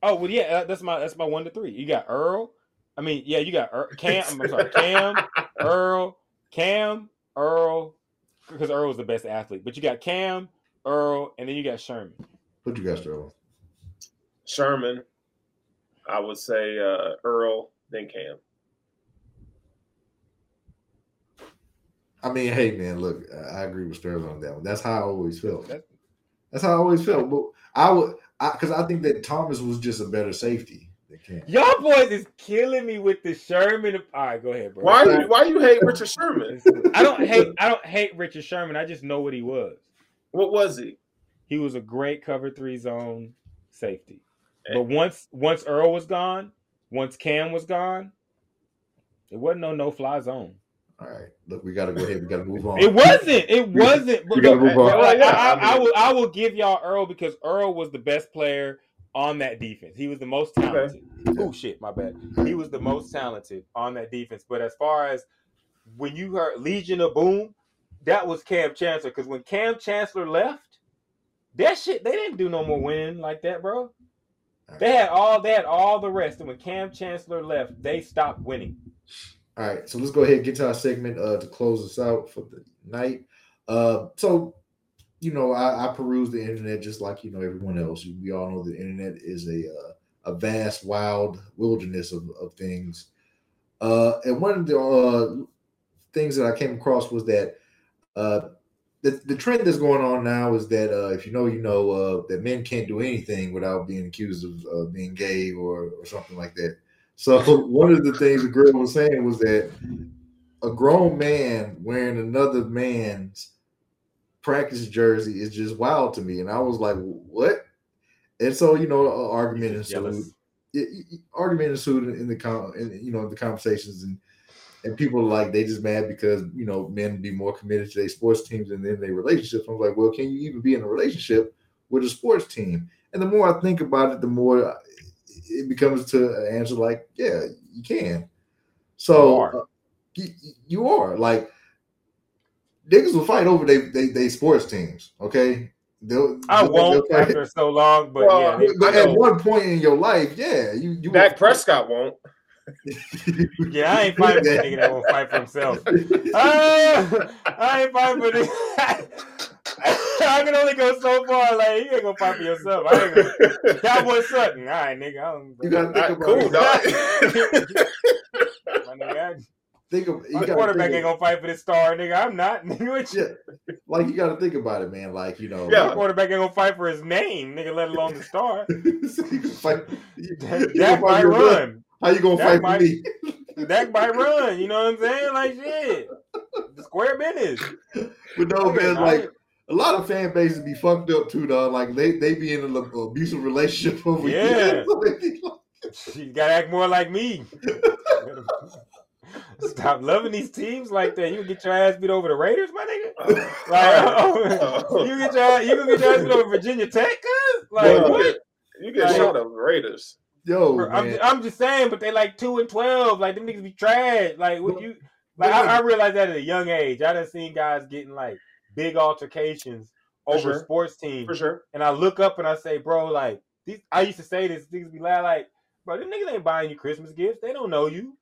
Oh well, yeah, uh, that's my that's my one to three. You got Earl. I mean, yeah, you got Earl, Kam. I'm sorry, Kam, Earl, Kam, Earl, because Earl was the best athlete. But you got Kam, Earl, and then you got Sherman. What you got, Sterling? Sherman. I would say uh, Earl, then Kam. I mean, hey man, look, I I agree with Sterling on that one. That's how I always felt. That's how I always felt. But I would, because I, think that Thomas was just a better safety than Kam. Y'all boys is killing me with the Sherman. All right, go ahead, bro. Why you why you hate Richard Sherman? I don't hate. I don't hate Richard Sherman. I just know what he was. What was he? He was a great cover three zone safety. Eh. But once once Earl was gone, once Kam was gone, it wasn't no no fly zone. All right, look, we got to go ahead. We got to move on. It wasn't. It wasn't. We gotta move on. Like, I, I, I I will. I will give y'all Earl because Earl was the best player on that defense. He was the most talented. Oh shit, my bad. He was the most talented on that defense. But as far as when you heard Legion of Boom, that was Kam Chancellor. Because when Kam Chancellor left, that shit they didn't do no more winning like that, bro. They had all they had all the rest, and when Kam Chancellor left, they stopped winning. All right, so let's go ahead and get to our segment uh, to close us out for the night. Uh, so, you know, I, I peruse the internet just like you know everyone else. We all know the internet is a uh, a vast, wild wilderness of, of things. Uh, and one of the uh, things that I came across was that uh, the, the trend that's going on now is that uh, if you know, you know, uh, that men can't do anything without being accused of uh, being gay or, or something like that. So one of the things the girl was saying was that a grown man wearing another man's practice jersey is just wild to me, and I was like, "What?" And so you know, argument ensued. It, it- argument ensued in the con, in, you know, the conversations and and people are like they just mad because you know men be more committed to their sports teams and then their relationships. I'm like, well, can you even be in a relationship with a sports team? And the more I think about it, the more it becomes to an answer like, yeah, you can. So You are. uh, you, you are like niggas will fight over they they, they sports teams. Okay, they'll, I they'll- won't they'll after so long, but Well, yeah, they- But at one point in your life, yeah, you you Dak Prescott won't. yeah, I ain't fighting for a nigga that won't fight for himself. Ah, I ain't fighting for this. I can only go so far. Like you ain't gonna fight for yourself. I ain't gonna. Cowboy Sutton. All right, nigga. I don't, You gotta think Not about cool, dog. My nigga, Think of you my quarterback think ain't gonna fight for this star, nigga. I'm not. Nigga, what you- Yeah, like you got to think about it, man. Like you know, Yeah. my quarterback ain't gonna fight for his name, nigga. Let alone the star. So you can fight- you- you Dak gonna fight might your blood. run. How you gonna Dak fight for might- me? Dak might run. You know what I'm saying? Like shit. Square business. But no, Nigga, man, I- like a lot of fan bases be fucked up too, dog. Like they they be in an abusive relationship over Yeah. years. So they You gotta act more like me. Stop loving these teams like that. You get your ass beat over the Raiders, my nigga. Like, oh. oh. you get your ass, you can get your ass beat over Virginia Tech, cuz? Like, Bro, you what? get, you get Like- shot of Raiders. Yo, I'm, man. I'm just saying, but they like two and twelve. Like them niggas be trash. Like what you like I, I realized that at a young age. I done seen guys getting like big altercations For over sure. sports teams. For sure. And I look up and I say, bro, like these I used to say this, niggas be loud, like, bro, them niggas ain't buying you Christmas gifts. They don't know you.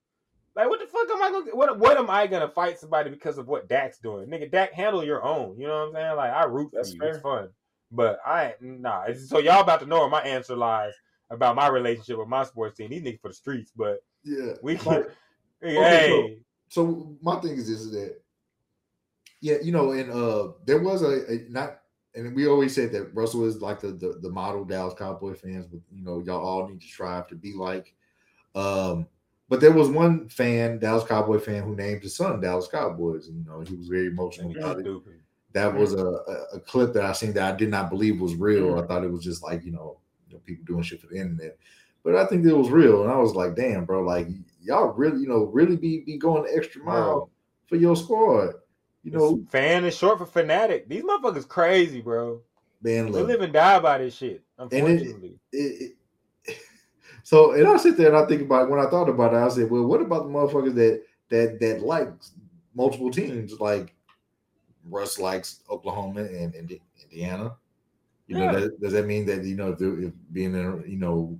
Like, what the fuck am I gonna what what am I gonna fight somebody because of what Dak's doing? Nigga, Dak, handle your own. You know what I'm saying? Like I root That's for you. fair. It's fun. But I ain't nah. So y'all about to know where my answer lies about my relationship with my sports team. These niggas for the streets, but yeah. we Like, hey, Okay, so my thing is this is that yeah you know and uh there was a, a not and we always said that russell is like the, the the model dallas cowboy fans but you know y'all all need to strive to be like. Um but there was one fan dallas cowboy fan who named his son dallas cowboys and you know he was very emotional about it. that was a, a, clip that i seen that i did not believe was real. I thought it was just like you know, you know people doing shit for the internet. But i think it was real and i was like damn bro like y'all really you know really be be going the extra mile for your squad you know fan is short for fanatic. These motherfuckers crazy, bro. man They live and die by this shit. it- Unfortunately. it, it, so and I sit there and I think about it. when I thought about it, I said, well, what about the motherfuckers that that that like multiple teams? Like Russ likes Oklahoma and, and Indiana. You know, that, does that mean that you know if, if being in you know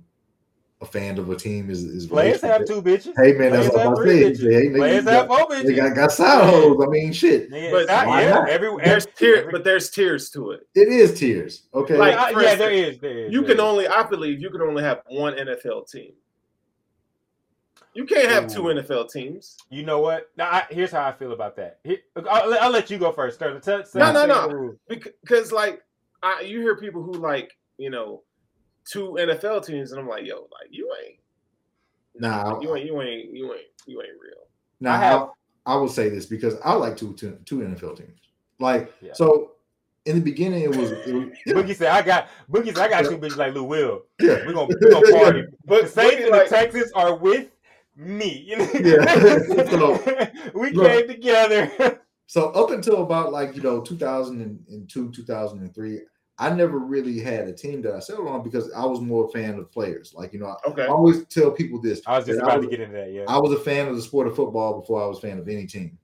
a fan of a team is is Players have two bitches. Hey man, that's Players what have I'm saying. Hey, Players have four bitches. they got, got side hoes. I mean, shit. Nigga, But not- why yeah, not? every, There's tier, every- but there's tiers to it. It is tears. Okay. Like, Uh, yeah, instance, is. There is. You there can is. only, I believe, you can only have one NFL team. You can't have two NFL teams. You know what? Now, I, here's how I feel about that. Here, I'll, let- I'll let you go first. Tell, tell, No, no, no. because like I, you hear people who like you know two NFL teams, and I'm like, yo, like you ain't, Nah, you ain't, you ain't, you ain't, you ain't real. Now, I I, have- I, will say this because I like two, two, two NFL teams. Like, Yeah. so in the beginning, it was, it was yeah, Boogie said, "I got Boogie said, I got two bitches like Lou Will. yeah. We're gonna, we gonna party. But the Saints and like, the Texans are with me. Yeah. So, we look. came together. So up until about like you know 2002, 2003, I never really had a team that I settled on because I was more a fan of players. Like you know, I okay, always tell people this. I was just about was- to get into that. Yeah. I was a fan of the sport of football before I was a fan of any team.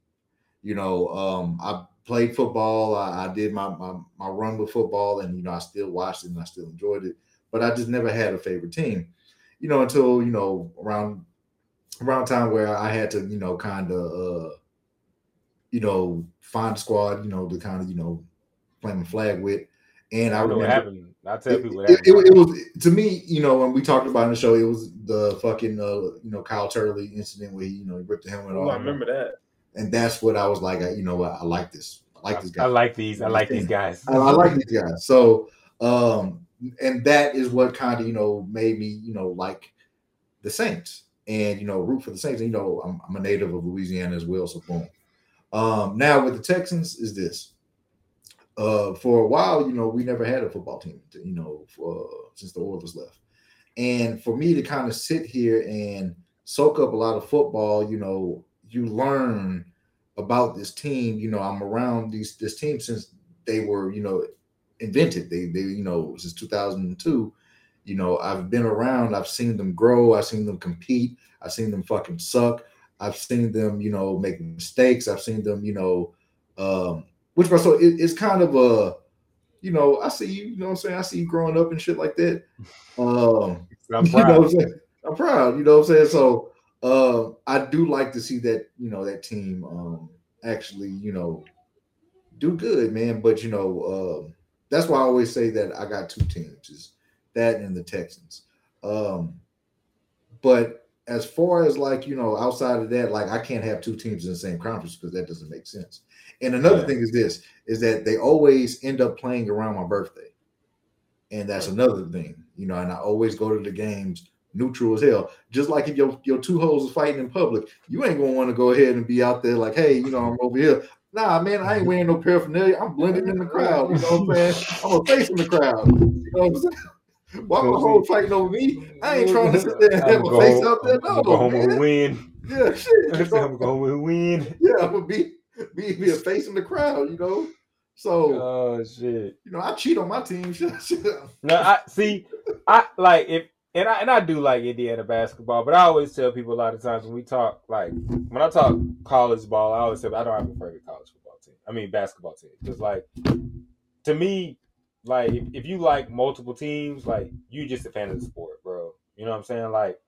You know, um, I played football. I, I did my, my my run with football, and you know, I still watched it and I still enjoyed it. But I just never had a favorite team. You know, until you know around around time where I had to, you know, kind of, uh, you know, find a squad, you know, to kind of, you know, plant my flag with. And I, I remember happened. I tell it, people what it, it, it was to me, you know, when we talked about in the show, it was the fucking, uh, you know, Kyle Turley incident where he, you know, he ripped the helmet Oh, I off, remember that. and that's what I was like, I, you know, what, I like this, I like this guy. I like these. I like these guys. I, I like these guys. So, um, and that is what kind of you know made me you know like the Saints and you know root for the Saints. And, you know, I'm, I'm a native of Louisiana as well, so boom. Um, now with the Texans is this. Uh, for a while, you know, we never had a football team, you know, for, since the Oilers left. And for me to kind of sit here and soak up a lot of football, you know, you learn about this team. You know, I'm around these this team since they were, you know, invented. They they you know since 2002. You know, I've been around. I've seen them grow. I've seen them compete. I've seen them fucking suck. I've seen them, you know, make mistakes. I've seen them, you know, um, which so it, it's kind of a, you know, I see you, you know what I'm saying? I see you growing up and shit like that. Um, I'm you know proud. what I'm saying? I'm proud, you know what I'm saying? So uh, I do like to see that, you know, that team um actually, you know, do good, man. But you know, um, that's why I always say that I got two teams, is that and the Texans. Um, but as far as like, you know, outside of that, like I can't have two teams in the same conference because that doesn't make sense. And another Yeah. thing is this is that they always end up playing around my birthday. And that's another thing, you know, and I always go to the games neutral as hell. Just like if your, your two hoes are fighting in public, you ain't gonna want to go ahead and be out there like, hey, you know, I'm over here. Nah, man, I ain't wearing no paraphernalia. I'm blending in the crowd. You know what I'm saying? I'm a face in the crowd. You know what I'm saying? Why my hoe fighting over me? I ain't trying to sit there and have go face out there. No, I'ma home with win. Yeah, shit. I'm going to win. Yeah, I'm gonna be be be a face in the crowd, you know. So Oh shit. you know, I cheat on my team. No, I see. I like if and I and I do like Indiana basketball, but I always tell people a lot of times when we talk like when I talk college ball, I always say I don't have a favorite college football team. I mean basketball team. Because like to me, like if, you like multiple teams, like you just a fan of the sport, bro. You know what I'm saying? Like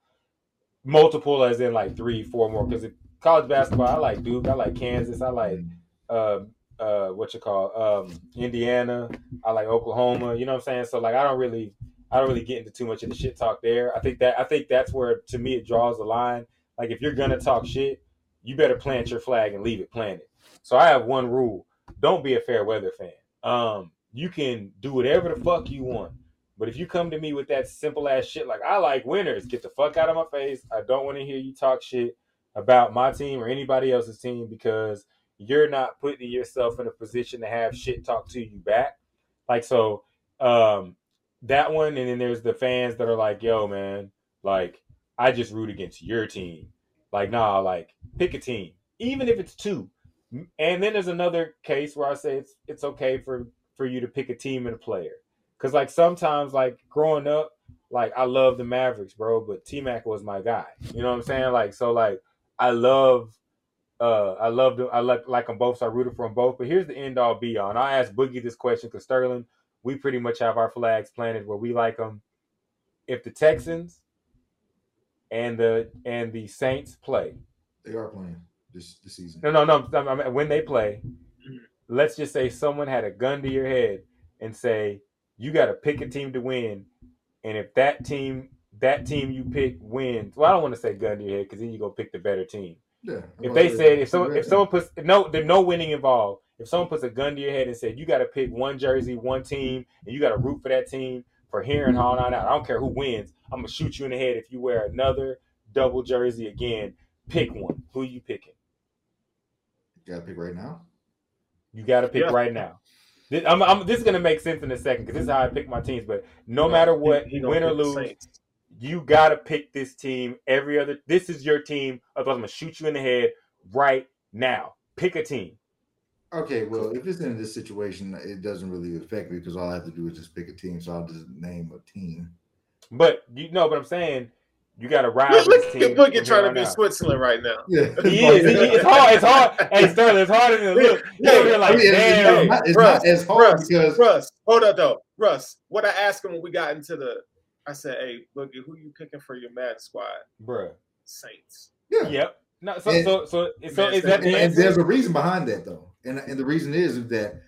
multiple as in like three, four more. Because college basketball, I like Duke, I like Kansas, I like uh uh what you call um Indiana, I like Oklahoma, you know what I'm saying? So like I don't really I don't really get into too much of the shit talk there. I think that I think that's where to me it draws the line. Like if you're gonna talk shit, you better plant your flag and leave it planted. So I have one rule. Don't be a fair weather fan. Um you can do whatever the fuck you want. But if you come to me with that simple ass shit like I like winners, get the fuck out of my face. I don't want to hear you talk shit about my team or anybody else's team because you're not putting yourself in a position to have shit talk to you back. Like so, um, that one, and then there's the fans that are like, "Yo, man, like I just root against your team." Like, nah, like pick a team, even if it's two. And then there's another case where I say it's it's okay for for you to pick a team and a player, because like sometimes, like growing up, like I love the Mavericks, bro, but T Mac was my guy. You know what I'm saying? Like, so like I love uh, I love them. I like like them both. So I rooted for them both. But here's the end all be all. And I asked Boogie this question because Sterling, we pretty much have our flags planted where we like them. If the Texans and the and the Saints play, They are playing this this season. no, no, no. I mean, when they play, let's just say someone had a gun to your head and say you got to pick a team to win, and if that team that team you pick wins, well, I don't want to say gun to your head because then you go pick the better team. Yeah. If they said if someone if someone puts no there's no winning involved. If someone puts a gun to your head and said you got to pick one jersey, one team, and you got to root for that team for here and on out, I don't care who wins. I'm gonna shoot you in the head if you wear another double jersey again. Pick one. Who you picking? you gotta pick right now. You got to pick Yeah. right now. This, I'm, I'm, this is gonna make sense in a second because this is how I pick my teams. But no No, matter what, he gonna win or lose, you got to pick this team. Every other, this is your team. Otherwise, I'm gonna shoot you in the head right now. Pick a team. Okay, well, if it's in this situation, it doesn't really affect me because all I have to do is just pick a team. So I'll just name a team. But you know what I'm saying. You got to ride Look, with look this at team. Boogie from trying to be on out. Switzerland right now. Yeah, He is. He- it's hard. It's hard. Hey Sterling, it's harder than it look. You over here like, I mean, it's, it's damn. not, it's Russ, not as hard Russ, because Russ, hold up though. Russ, what I asked him when we got into the I said, Hey, Boogie, who you picking for your mad squad? Bruh. Saints. Yeah. Yep. No, so And- so so so Man, is that And, the and answer? there's a reason behind that though. And and the reason is that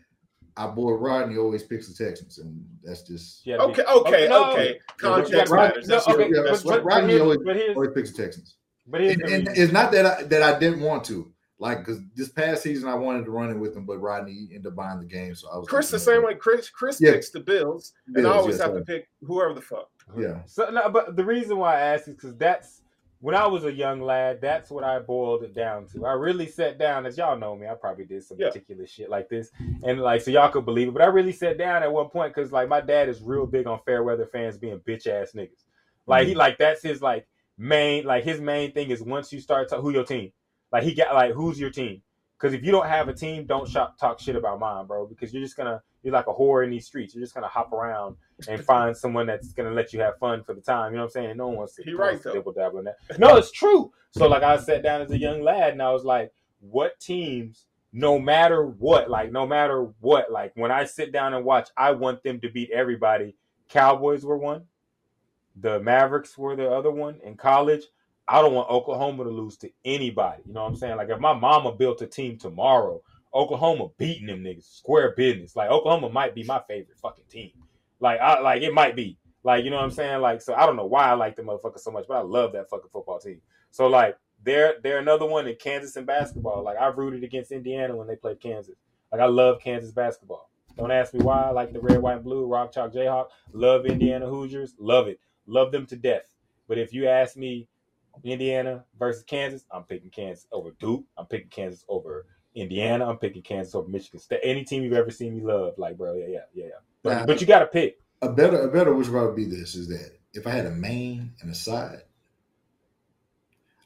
our boy Rodney always picks the Texans, and that's just Yeah, Okay, the- okay, no, okay. Context right. matters. No, okay, yeah, but, but, Rodney here's, always- but always picks the Texans. but And, and it's not that I that I didn't want to. Like because this past season I wanted to run it with him, but Rodney ended up buying the game. So I was Kris the like, same way. Kris Kris Yeah. picks the Bills, and I always yes, have sir. to pick whoever the fuck. Yeah. So no, but the reason why I asked is because that's when I was a young lad. That's what I boiled it down to. I really sat down, as y'all know me. I probably did some Yeah. ridiculous shit like this, and like so y'all could believe it. But I really sat down at one point because like my dad is real big on fair weather fans being bitch ass niggas. Like he mm-hmm. like that's his like main like his main thing is once you start to, who your team. Like he got like who's your team. Because if you don't have a team, don't shop, talk shit about mine, bro. Because you're just gonna you're like a whore in these streets. You're just gonna hop around and find someone that's gonna let you have fun for the time. You know what I'm saying? No one wants to, He right, to dabble in that. No, it's true. So like I sat down as a young lad and I was like, what teams, no matter what, like no matter what, like when I sit down and watch, I want them to beat everybody. Cowboys were one. The Mavericks were the other one in college. I don't want Oklahoma to lose to anybody. You know what I'm saying? Like if my mama built a team tomorrow, Oklahoma beating them niggas, square business. Like Oklahoma might be my favorite fucking team. Like I like it might be. Like you know what I'm saying? Like so I don't know why I like the motherfucker so much, but I love that fucking football team. So like they're they're another one in Kansas in basketball. Like I've rooted against Indiana when they played Kansas. Like I love Kansas basketball. Don't ask me why. I like the red, white, and blue, rock chalk Jayhawk. Love Indiana Hoosiers. Love it. Love them to death. But if you ask me Indiana versus Kansas, I'm picking Kansas over Duke. I'm picking Kansas over Indiana. I'm picking Kansas over Michigan State. Any team you've ever seen me love, like bro, yeah, yeah, yeah, yeah. But, Nah. but you got to pick. A better a better which would be this is that if I had a main and a side,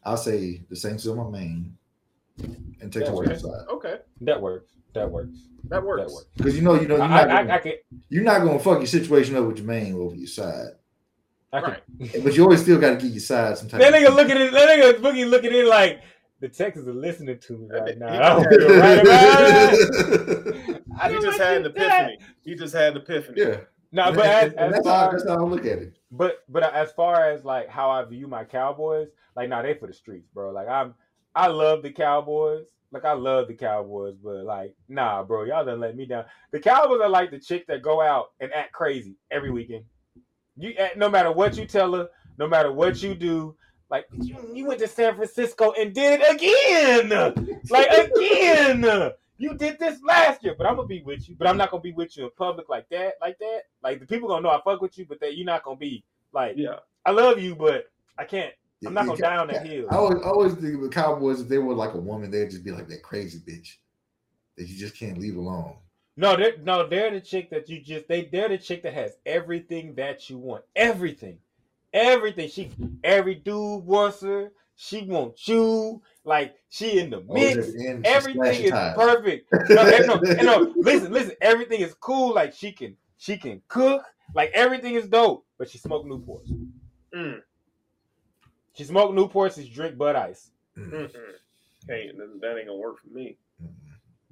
I'll say the Saints are my main and Texans are my Okay. side. Okay, That works. That works. that works. That works. Because you know you know you're not, I, gonna, I, I can. you're not gonna fuck your situation up with your main over your side. I can. Right. But you always still gotta get your side sometimes. That nigga looking at it. that nigga Boogie looking at it like the Texans are listening to me right now. He I don't just feel right about it. I He just had an you epiphany. He just had an epiphany. yeah. No, but as, and- and as that's, how, that's how I look at it. but but as far as like how I view my Cowboys, like nah, they for the streets, bro. Like I'm, I love the Cowboys. Like I love the Cowboys, but like nah, bro, y'all done let me down. The Cowboys are like the chick that go out and act crazy every weekend. You act- no matter what you tell her, no matter what you do. Like you, you went to San Francisco and did it again, like again. You did this last year, but I'm gonna be with you. But I'm not gonna be with you in public like that, like that. Like the people gonna know I fuck with you, but that you're not gonna be like Yeah. I love you, but I can't. I'm not gonna yeah, down that yeah. hill. I always, I always think the Cowboys, if they were like a woman, they'd just be like that crazy bitch that you just can't leave alone. No, they're no, they're the chick that you just they they're the chick that has everything that you want. Everything. Everything. She every dude wants her. She wants you. Like she in the mix. at the end, she Everything is tires. perfect. No, no, no, listen, listen. Everything is cool. Like she can, she can cook. Like everything is dope. But she smoke Newports. Mm, She smoke Newports. She drink Bud Ice. Mm, mm, mm. Hey, that that ain't gonna work for me. mm.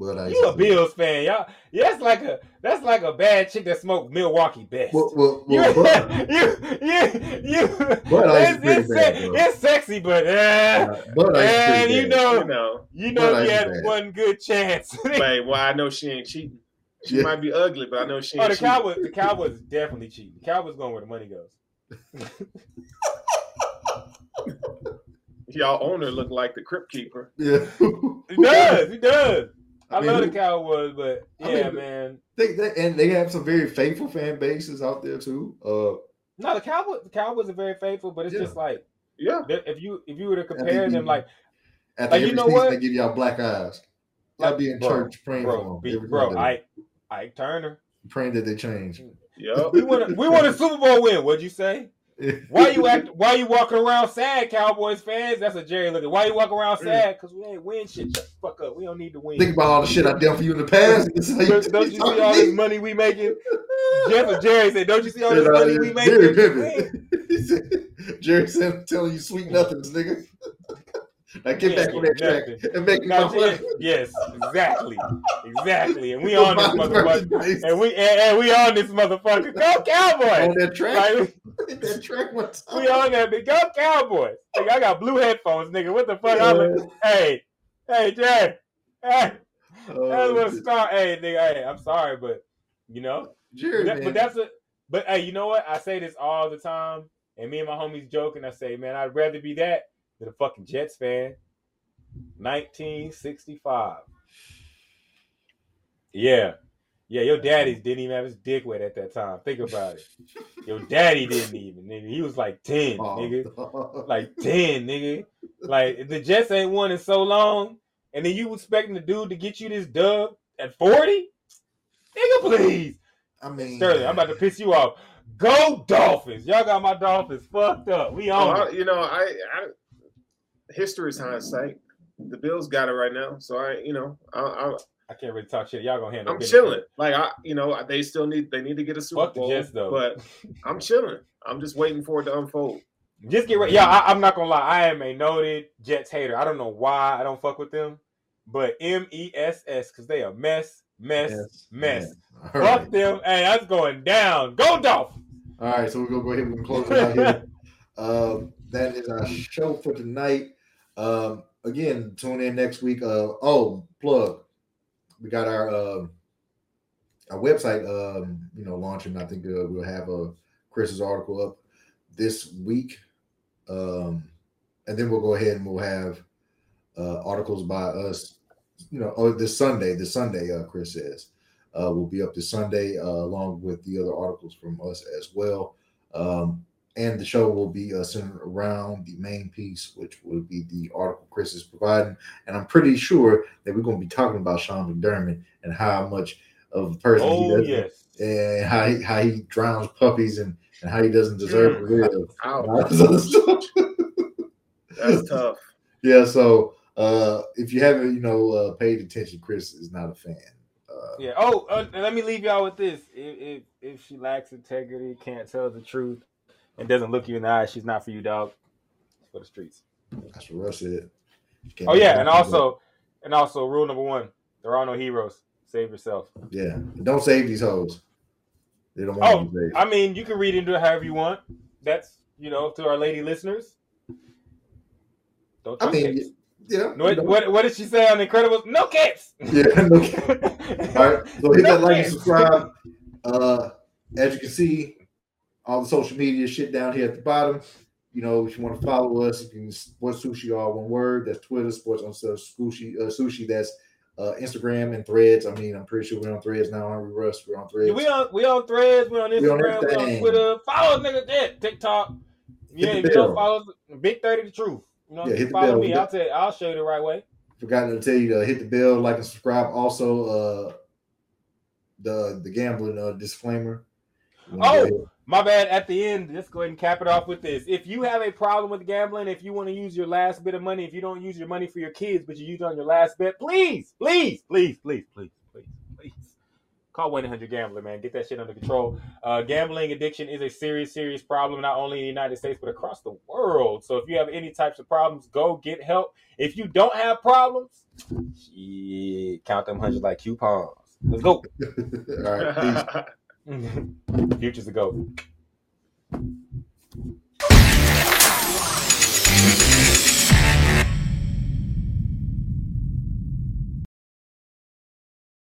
But I You a Bills fan, y'all? Yeah, that's like a that's like a bad chick that smoked Milwaukee best. Well, well, you, well, but, you, you, you, Bud it's, it's, bad, se- it's sexy, but uh, but and you know, You know, you know, you had bad. one good chance. hey, well, I know she ain't cheating. She Yeah. might be ugly, but I know she oh, the cheating. Cowboys, the Cowboys definitely cheating. The Cowboys going where the money goes. Y'all owner look like the crypt keeper. yeah. He does, he does. I, I mean, love the Cowboys, but I yeah, mean, man. they, they, and they have some very faithful fan bases out there too. Uh, No, the Cowboys, the Cowboys are very faithful, but it's Yeah. just like Yeah. if you if you were to compare them, like after Like, you know season, what? they give y'all black eyes. Like, be in bro, church praying for bro, them. be, bro. Ike, Ike Turner. praying that they change. Yup. We want a, we want a Super Bowl win. What'd you say? Why you act? Why you walking around sad, Cowboys fans? That's a Jerry looking. Why you walking around sad? Because we ain't win shit. Shut the fuck up. We don't need to win. Think about all the shit I done for you in the past. This is how don't, don't you see all this money we making? Jeff and Jerry said, "Don't you see all this uh, money we making?" Jerry Piven. Said, Jerry said, telling you sweet nothings, nigga. Now get We back on that track and make No, my money. yes, exactly, exactly. And we on this motherfucker. And we and, and we on this motherfucker. Go Cowboys! on that track. Like, that track one time. we on that. Go Cowboys! Nigga, I got blue headphones, nigga. What the fuck? I'm like, hey, hey, Jay, hey. Oh, That's what start. Hey, nigga. Hey, I'm sorry, but you know, Jared, that- but that's a. But hey, you know what? I say this all the time, and me and my homies joke, and I say, man, I'd rather be that than a fucking Jets fan. 1965. Yeah. Yeah, your daddy didn't even have his dick wet at that time. Think about it. Your daddy didn't even, nigga. He was like 10, Oh, nigga. Like 10, nigga. Like the Jets ain't won in so long, and then you expecting the dude to get you this dub at 40? Nigga, please. I mean, Sterling, I'm about to piss you off. Go Dolphins. Y'all got my Dolphins fucked up. We on I- it. you know, I, I history is hindsight. The Bills got it right now, so I, you know, I, I, I can't really talk shit. Y'all gonna handle I'm business. chilling. Like I, you know, they still need they need to get a Super Fuck the Bowl, Jets, though. but I'm chilling. I'm just waiting for it to unfold. Just get ready. Yeah, I, I'm not gonna lie. I am a noted Jets hater. I don't know why I don't fuck with them, but M E S S because they a mess, mess, Yes, mess. Fuck right. them. Hey, that's going down. Go Dolphins. All right, so we're gonna go ahead and close it out here. um, that is our show for tonight. Um, again, tune in next week. Uh, oh, plug. We got our uh, our website. Um, you know, launching. I think uh, we'll have a Kris's article up this week, um, and then we'll go ahead and we'll have uh, articles by us. You know, oh, this Sunday. This Sunday, uh, Kris says uh, will be up this Sunday, uh, along with the other articles from us as well. Um, and the show will be uh, centered around the main piece, which will be the article Kris is providing. And I'm pretty sure that we're going to be talking about Sean McDermott and how much of a person he Oh is, yes. and how he, how he drowns puppies and, and how he doesn't deserve to live. and Ouch, all this other stuff. that's tough. yeah, so uh, if you haven't, you know, uh, paid attention, Kris is not a fan. Uh, Yeah. Oh, uh, let me leave y'all with this. If, if if she lacks integrity, can't tell the truth, and doesn't look you in the eye, she's not for you, dog. For the streets. That's what Russ said. Oh yeah, and up. also, and also, rule number one: there are no heroes. Save yourself. yeah, don't save these hoes. They don't want Oh, to be saved. I mean, you can read into it however you want. That's you know to our lady listeners. Don't I mean, capes. yeah. What, what what did she say on Incredibles? No capes. Yeah. no- All right. So hit No that like and subscribe. Uh, as you can see, all the social media shit down here at the bottom. You know, if you want to follow us, you can sports sushi all one word. That's Twitter, sports on sushi, uh, sushi. That's uh, Instagram and threads. I mean, I'm pretty sure we're on threads now, aren't we, Russ? We're on threads. We on we on threads, we on We on Instagram, we on. Twitter. Follow us, nigga, that TikTok. Yeah, if you don't follow us, Big Thirty the truth. You know, Yeah, hit the follow bell. me. I'll tell I'll show you the right way. Forgot to tell you to hit the bell, like and subscribe. Also, uh, the the gambling uh, disclaimer. Oh? My bad. At the end, let's go ahead and cap it off with this. If you have a problem with gambling, if you want to use your last bit of money, if you don't use your money for your kids, but you use it on your last bet, please, please, please, please, please, please, please. Call 1 800 Gambler, man. Get that shit under control. Uh, gambling addiction is a serious, serious problem, not only in the United States, but across the world. So if you have any types of problems, go get help. If you don't have problems, shit, count them hundreds like coupons. Let's go. all right, peace. Futures a go.